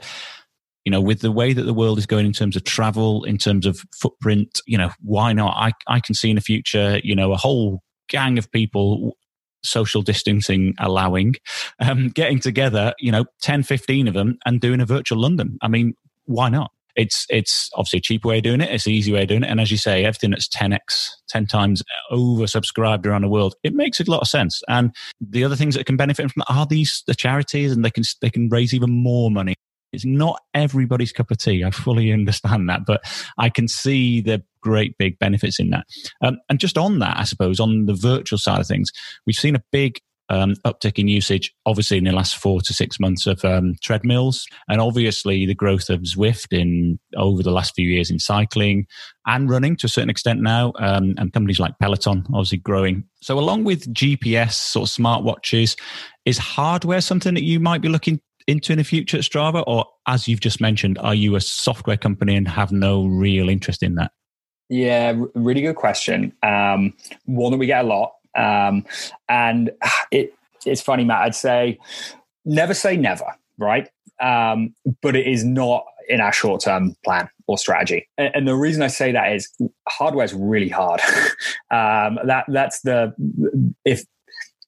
you know, with the way that the world is going in terms of travel, in terms of footprint, you know, why not? I, I can see in the future, you know, a whole gang of people social distancing allowing um, getting together you know 10 15 of them and doing a virtual london. I mean why not? It's it's obviously a cheap way of doing it. It's an easy way of doing it. And as you say everything that's 10x 10 times oversubscribed around the world it makes a lot of sense. And the other things that can benefit from are these the charities and they can they can raise even more money it's not everybody's cup of tea. I fully understand that, but I can see the great big benefits in that. Um, and just on that, I suppose, on the virtual side of things, we've seen a big um, uptick in usage, obviously in the last four to six months of um, treadmills, and obviously the growth of Zwift in over the last few years in cycling and running to a certain extent now, um, and companies like Peloton obviously growing. So, along with GPS, sort of smartwatches, is hardware something that you might be looking into in the future at Strava, or as you've just mentioned, are you a software company and have no real interest in that? Yeah, really good question. Um, one that we get a lot, um, and it it's funny, Matt. I'd say never say never, right? Um, but it is not in our short term plan or strategy. And, the reason I say that is hardware is really hard. um, that that's the if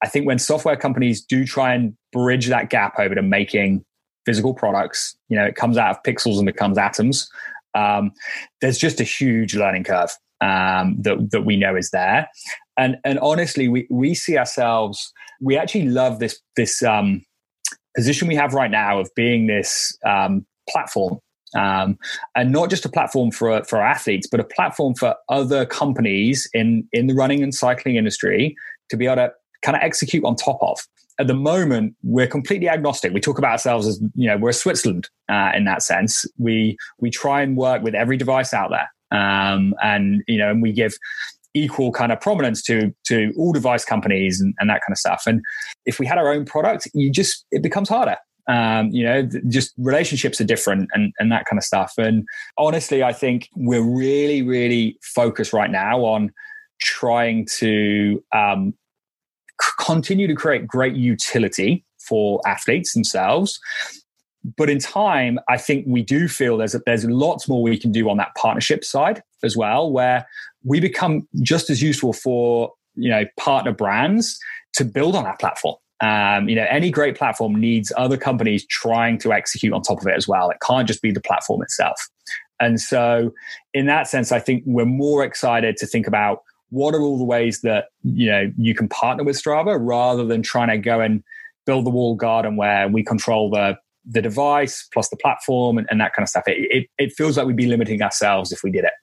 I think when software companies do try and bridge that gap over to making physical products, you know, it comes out of pixels and becomes atoms. Um, there's just a huge learning curve um, that that we know is there, and and honestly, we we see ourselves. We actually love this this um, position we have right now of being this um, platform um, and not just a platform for for athletes, but a platform for other companies in in the running and cycling industry to be able to kind of execute on top of. At the moment, we're completely agnostic. We talk about ourselves as, you know, we're Switzerland uh, in that sense. We we try and work with every device out there. um, and you know, and we give equal kind of prominence to to all device companies and, and that kind of stuff. And if we had our own product, you just it becomes harder. Um, you know, just relationships are different and, and that kind of stuff. And honestly, I think we're really, really focused right now on trying to um, continue to create great utility for athletes themselves. But in time, I think we do feel there's a, there's lots more we can do on that partnership side as well, where we become just as useful for you know partner brands to build on our platform. Um, you know, any great platform needs other companies trying to execute on top of it as well. It can't just be the platform itself. And so, in that sense, I think we're more excited to think about what are all the ways that you know you can partner with Strava rather than trying to go and build the wall garden where we control the the device plus the platform and, and that kind of stuff. It, it, it feels like we'd be limiting ourselves if we did it.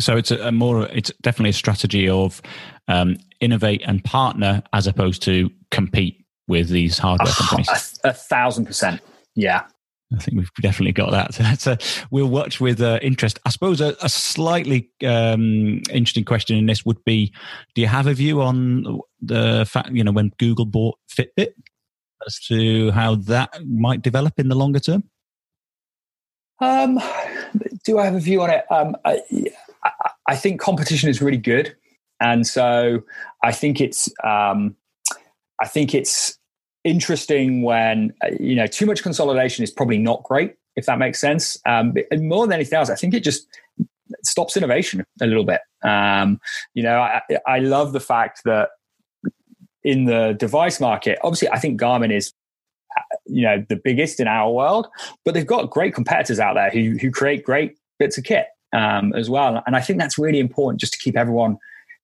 So it's a, a more, it's definitely a strategy of um, innovate and partner as opposed to compete with these hardware companies. A, a thousand percent. Yeah. I think we've definitely got that. So we'll watch with uh, interest. I suppose a, a slightly um, interesting question in this would be: Do you have a view on the fact you know when Google bought Fitbit as to how that might develop in the longer term? Um, do I have a view on it? Um, I, I think competition is really good, and so I think it's um, I think it's interesting when uh, you know too much consolidation is probably not great if that makes sense. Um, more than anything else, I think it just stops innovation a little bit. Um, you know, I, I love the fact that in the device market, obviously, I think Garmin is uh, you know the biggest in our world, but they've got great competitors out there who who create great bits of kit um, as well. And I think that's really important just to keep everyone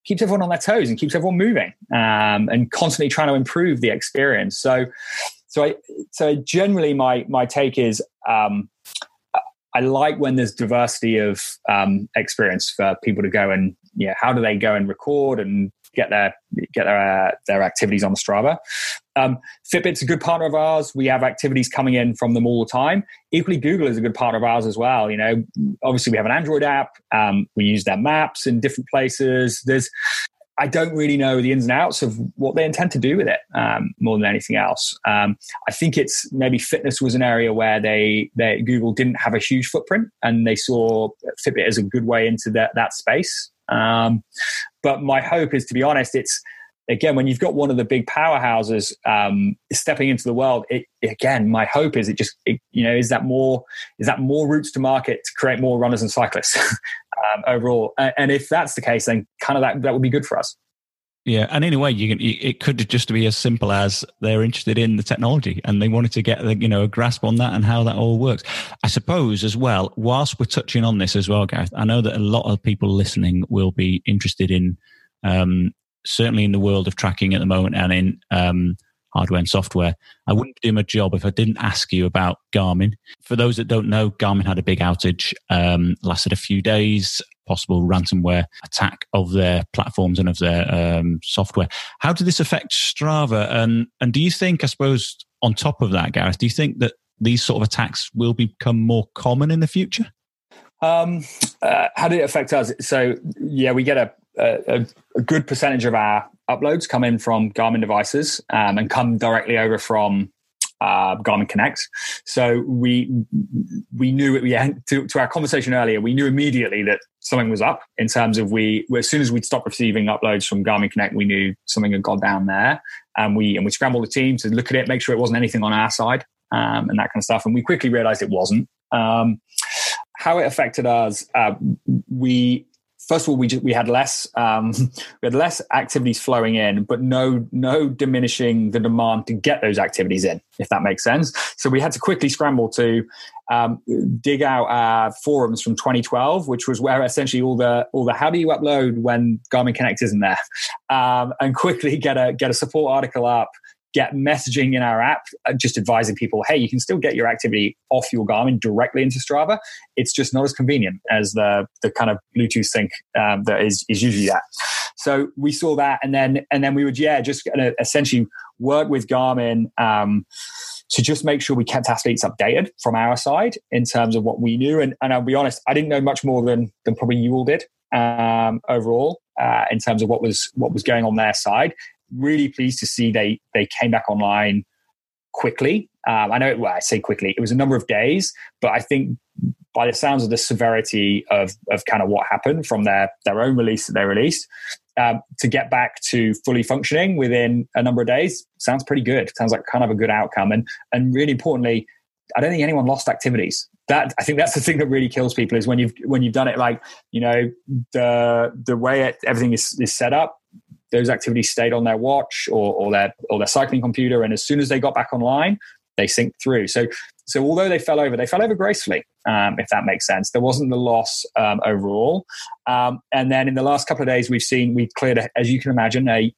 keeps everyone on their toes and keeps everyone moving um, and constantly trying to improve the experience. So, so I, so generally my my take is um, I like when there's diversity of um, experience for people to go and yeah, how do they go and record and get their get their uh, their activities on the Strava. Um, Fitbit's a good partner of ours. We have activities coming in from them all the time. Equally, Google is a good partner of ours as well. You know, obviously we have an Android app. Um, we use their maps in different places. There's I don't really know the ins and outs of what they intend to do with it um, more than anything else. Um, I think it's maybe fitness was an area where they, they Google didn't have a huge footprint and they saw Fitbit as a good way into that, that space. Um, but my hope is, to be honest, it's again when you've got one of the big powerhouses um, stepping into the world. It, again, my hope is it just it, you know is that more is that more routes to market to create more runners and cyclists um, overall. And if that's the case, then kind of that that would be good for us. Yeah, and in a way, you can. It could just be as simple as they're interested in the technology and they wanted to get you know a grasp on that and how that all works. I suppose as well. Whilst we're touching on this as well, Gareth, I know that a lot of people listening will be interested in um, certainly in the world of tracking at the moment and in um, hardware and software. I wouldn't do my job if I didn't ask you about Garmin. For those that don't know, Garmin had a big outage, um, lasted a few days possible ransomware attack of their platforms and of their um, software. How did this affect Strava? And and do you think, I suppose, on top of that, Gareth, do you think that these sort of attacks will become more common in the future? Um, uh, how did it affect us? So yeah, we get a, a, a, good percentage of our uploads come in from Garmin devices um, and come directly over from uh, Garmin Connect. So we we knew it, yeah, to, to our conversation earlier, we knew immediately that something was up in terms of we as soon as we'd stopped receiving uploads from Garmin Connect, we knew something had gone down there, and we and we scrambled the team to look at it, make sure it wasn't anything on our side, um, and that kind of stuff. And we quickly realized it wasn't. Um, how it affected us, uh, we first of all, we just, we had less um, we had less activities flowing in, but no no diminishing the demand to get those activities in, if that makes sense. So we had to quickly scramble to um, dig out our forums from 2012, which was where essentially all the all the how do you upload when Garmin Connect isn't there, um, and quickly get a get a support article up get messaging in our app, uh, just advising people, hey, you can still get your activity off your Garmin directly into Strava. It's just not as convenient as the the kind of Bluetooth sync um, that is is usually that. So we saw that, and then and then we would yeah, just essentially work with Garmin. Um, to just make sure we kept athletes updated from our side in terms of what we knew. And, and I'll be honest, I didn't know much more than than probably you all did um, overall uh, in terms of what was what was going on their side. Really pleased to see they they came back online quickly. Um, I know, well, I say quickly, it was a number of days, but I think by the sounds of the severity of, of kind of what happened from their, their own release that they released, um, to get back to fully functioning within a number of days sounds pretty good. Sounds like kind of a good outcome. And, and really importantly, I don't think anyone lost activities. That I think that's the thing that really kills people is when you've when you've done it like you know the the way it, everything is, is set up those activities stayed on their watch or, or their or their cycling computer, and as soon as they got back online, they synced through. So so although they fell over, they fell over gracefully, um, if that makes sense. There wasn't the loss um, overall. Um, and then in the last couple of days, we've seen we've cleared, as you can imagine, a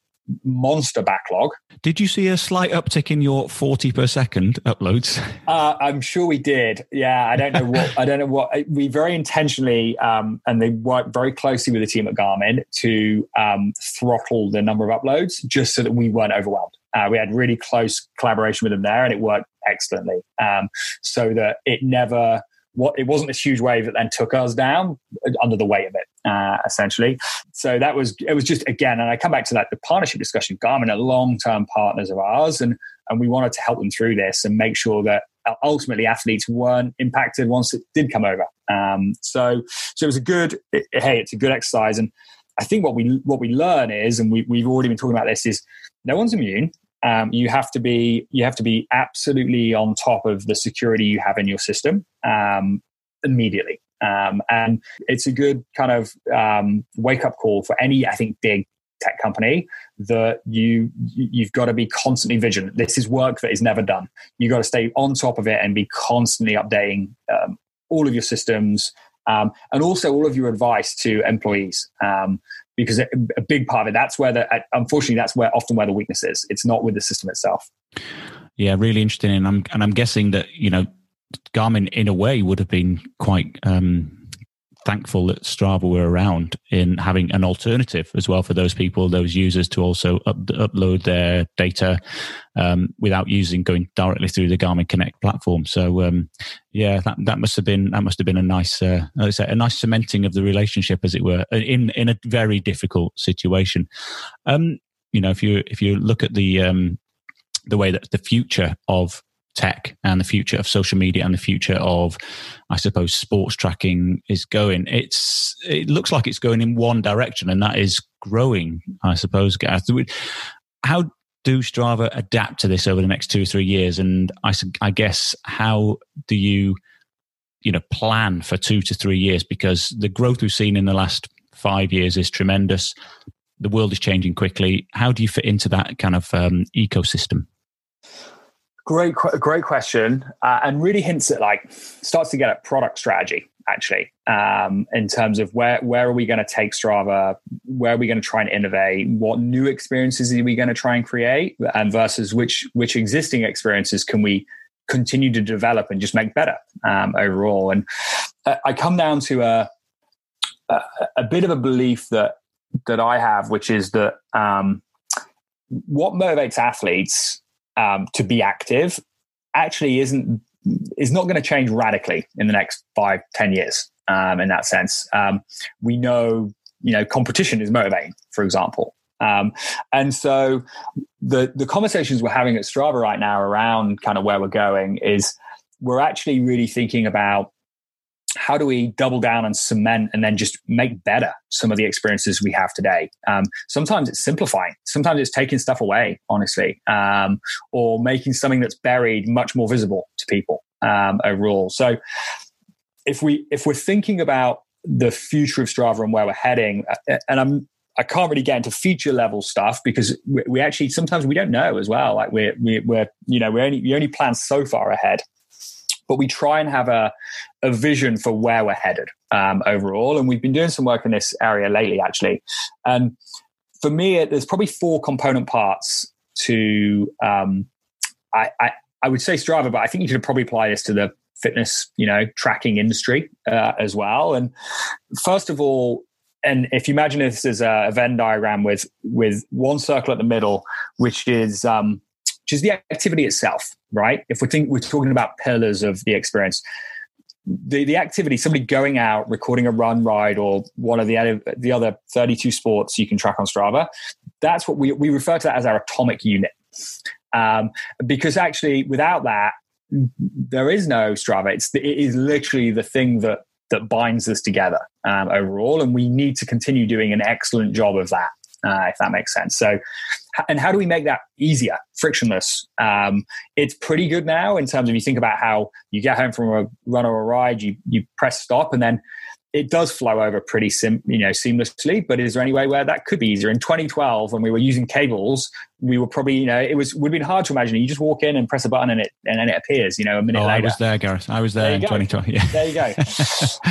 monster backlog. Did you see a slight uptick in your 40 per second uploads? Uh, I'm sure we did. Yeah, I don't know what I don't know what we very intentionally um, and they worked very closely with the team at Garmin to um, throttle the number of uploads just so that we weren't overwhelmed. Uh, we had really close collaboration with them there, and it worked excellently. Um, so that it never what it wasn't a huge wave that then took us down under the weight of it, uh, essentially. So that was it was just again, and I come back to that the partnership discussion. Garmin are long term partners of ours, and and we wanted to help them through this and make sure that ultimately athletes weren't impacted once it did come over. Um, so so it was a good it, hey, it's a good exercise, and I think what we what we learn is, and we, we've already been talking about this, is no one's immune. Um, you have to be you have to be absolutely on top of the security you have in your system um, immediately. Um, and it's a good kind of um, wake up call for any, I think, big tech company that you you've got to be constantly vigilant. This is work that is never done. You've got to stay on top of it and be constantly updating um, all of your systems um, and also all of your advice to employees. Um, because a big part of it, that's where the, unfortunately, that's where often where the weakness is. It's not with the system itself. Yeah, really interesting. And I'm, and I'm guessing that, you know, Garmin, in a way, would have been quite um, thankful that Strava were around in having an alternative as well for those people, those users, to also up, upload their data um, without using going directly through the Garmin Connect platform. So, um, yeah, that, that must have been that must have been a nice, uh, a nice cementing of the relationship, as it were, in in a very difficult situation. Um, you know, if you if you look at the um, the way that the future of tech and the future of social media and the future of, I suppose, sports tracking is going. It's it looks like it's going in one direction, and that is growing. I suppose. How do Strava adapt to this over the next two or three years? And I, I guess how do you, you know, plan for two to three years? Because the growth we've seen in the last five years is tremendous. The world is changing quickly. How do you fit into that kind of um, ecosystem? Great, great question, uh, and really hints at like starts to get at product strategy actually um, in terms of where where are we going to take Strava, where are we going to try and innovate, what new experiences are we going to try and create, and versus which which existing experiences can we continue to develop and just make better um, overall. And I come down to a, a, a bit of a belief that that I have, which is that um, what motivates athletes um, to be active actually isn't is not going to change radically in the next five ten years um, in that sense. Um, we know you know competition is motivating for example. Um, and so the the conversations we're having at strava right now around kind of where we're going is we're actually really thinking about how do we double down and cement and then just make better some of the experiences we have today? Um, sometimes it's simplifying. Sometimes it's taking stuff away, honestly, um, or making something that's buried much more visible to people um, overall. So if we if we're thinking about the future of Strava and where we're heading, uh, and I'm I can't really get into feature level stuff because we, we actually sometimes we don't know as well. Like we're we, are we are you know we only we only plan so far ahead but we try and have a, a vision for where we're headed um, overall. And we've been doing some work in this area lately, actually. And for me, there's probably four component parts to, um, I, I, I, would say Strava, but I think you should probably apply this to the fitness, you know, tracking industry uh, as well. And first of all, and if you imagine this as a Venn diagram with with one circle at the middle, which is um, which is the activity itself, right? If we think we're talking about pillars of the experience, the, the activity, somebody going out, recording a run, ride, or one of the, the other 32 sports you can track on Strava, that's what we, we refer to that as our atomic unit. Um, because actually, without that, there is no Strava. It's, it is literally the thing that that binds us together um, overall, and we need to continue doing an excellent job of that. Uh, if that makes sense. So, and how do we make that easier, frictionless? Um, it's pretty good now in terms of you think about how you get home from a run or a ride, you you press stop, and then it does flow over pretty sim, you know, seamlessly. But is there any way where that could be easier? In 2012, when we were using cables, we were probably, you know, it was would have been hard to imagine. You just walk in and press a button and it and then it appears, you know, a minute oh, later. I was there, Gareth. I was there, there in 2012. Yeah. There you go.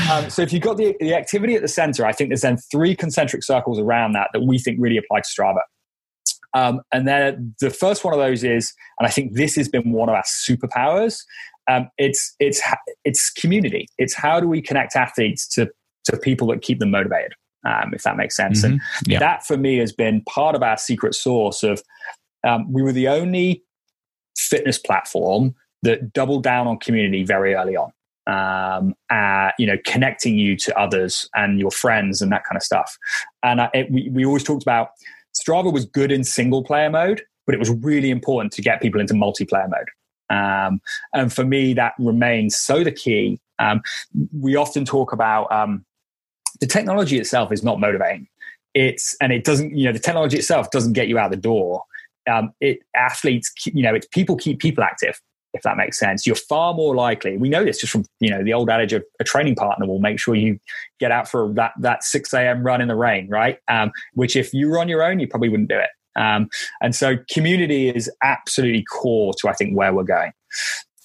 um, so if you've got the, the activity at the center, I think there's then three concentric circles around that that we think really apply to Strava. Um, and then the first one of those is, and I think this has been one of our superpowers, um, it's it's it's community. It's how do we connect athletes to to people that keep them motivated, um, if that makes sense. Mm-hmm. And yeah. that for me has been part of our secret source of um, we were the only fitness platform that doubled down on community very early on. Um, uh, you know, connecting you to others and your friends and that kind of stuff. And uh, it, we, we always talked about Strava was good in single player mode, but it was really important to get people into multiplayer mode. Um, and for me, that remains so the key. Um, we often talk about um, the technology itself is not motivating. It's and it doesn't. You know, the technology itself doesn't get you out the door. Um, it athletes, you know, it's people keep people active. If that makes sense, you're far more likely. We know this just from you know the old adage of a training partner will make sure you get out for that that six a.m. run in the rain, right? Um, which if you were on your own, you probably wouldn't do it. Um, and so community is absolutely core to, I think, where we're going.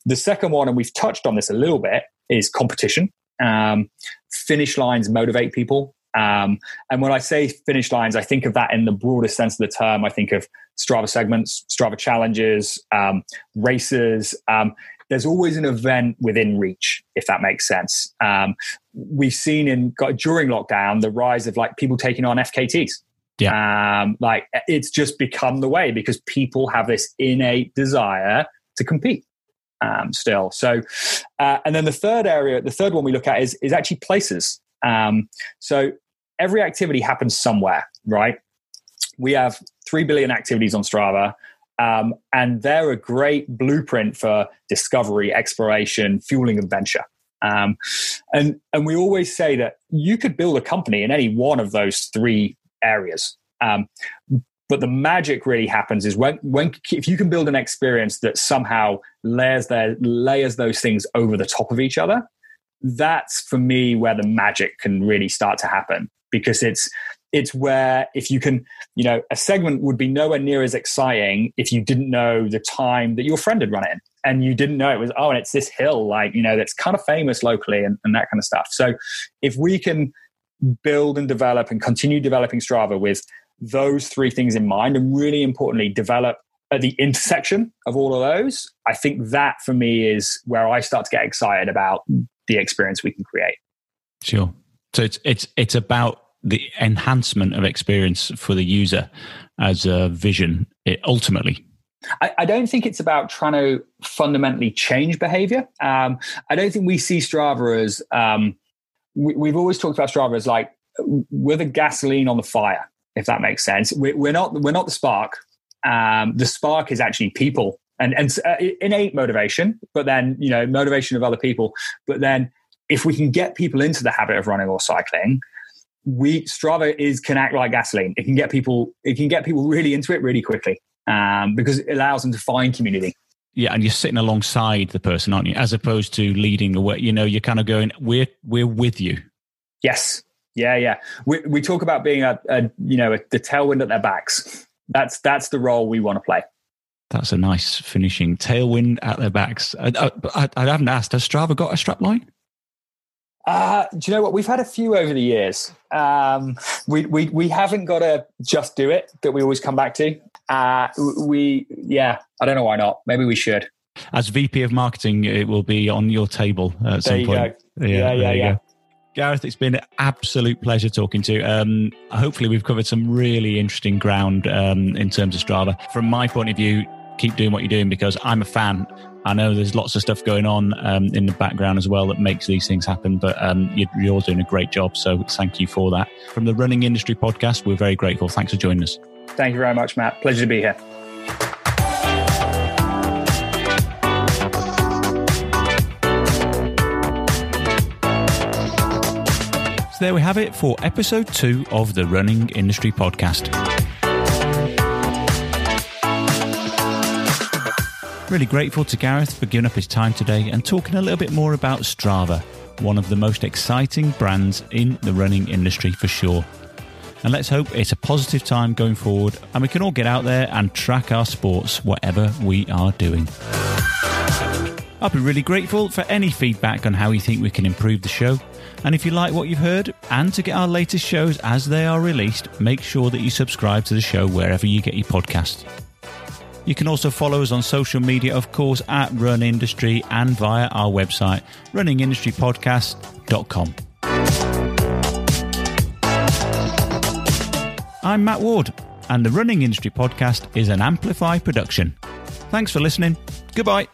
The second one, and we've touched on this a little bit, is competition. Um, finish lines motivate people. Um, and when I say finish lines, I think of that in the broadest sense of the term. I think of Strava segments, Strava challenges, um, races. Um, there's always an event within reach, if that makes sense. Um, we've seen in during lockdown the rise of like people taking on FKTs. Yeah. Um, like it's just become the way because people have this innate desire to compete um, still. So, uh, and then the third area, the third one we look at is is actually places. Um, so every activity happens somewhere, right? We have three billion activities on Strava. Um, and they're a great blueprint for discovery, exploration, fueling adventure. Um, and and we always say that you could build a company in any one of those three areas. Um, but the magic really happens is when, when if you can build an experience that somehow layers their layers those things over the top of each other, that's for me where the magic can really start to happen. Because it's it's where if you can you know a segment would be nowhere near as exciting if you didn't know the time that your friend had run in. And you didn't know it was oh and it's this hill like you know that's kind of famous locally and, and that kind of stuff. So if we can build and develop and continue developing Strava with those three things in mind and really importantly develop at the intersection of all of those. I think that for me is where i start to get excited about the experience we can create. Sure. So it's it's it's about the enhancement of experience for the user as a vision it, ultimately. I, I, don't think it's about trying to fundamentally change behavior. Um, I don't think we see Strava as um, we, have always talked about Strava as like we're the gasoline on the fire, if that makes sense. We, are not we're not the spark. Um, the spark is actually people and and uh, innate motivation, but then you know motivation of other people. But then if we can get people into the habit of running or cycling, we Strava is can act like gasoline. It can get people it can get people really into it really quickly um, because it allows them to find community. Yeah, and you're sitting alongside the person, aren't you? As opposed to leading away. You know, you're kind of going, "We're we're with you." Yes. Yeah, yeah. We we talk about being a, a you know a, the tailwind at their backs. That's that's the role we want to play. That's a nice finishing tailwind at their backs. I, I, I haven't asked. Has Strava got a strap line? Uh, do you know what? We've had a few over the years. Um, we, we, we haven't got a just do it that we always come back to. Uh, we, yeah, I don't know why not. Maybe we should. As VP of marketing, it will be on your table at there some point. Go. Yeah, yeah, yeah. yeah. Gareth, it's been an absolute pleasure talking to you. Um, hopefully, we've covered some really interesting ground um, in terms of Strava. From my point of view, keep doing what you're doing because I'm a fan. I know there's lots of stuff going on um, in the background as well that makes these things happen, but um, you're, you're doing a great job. So thank you for that. From the Running Industry Podcast, we're very grateful. Thanks for joining us. Thank you very much, Matt. Pleasure to be here. So there we have it for episode two of the Running Industry Podcast. Really grateful to Gareth for giving up his time today and talking a little bit more about Strava, one of the most exciting brands in the running industry for sure. And let's hope it's a positive time going forward and we can all get out there and track our sports, whatever we are doing. I'll be really grateful for any feedback on how you think we can improve the show. And if you like what you've heard, and to get our latest shows as they are released, make sure that you subscribe to the show wherever you get your podcasts. You can also follow us on social media, of course, at Run Industry and via our website, runningindustrypodcast.com. I'm Matt Ward, and the Running Industry Podcast is an Amplify production. Thanks for listening. Goodbye.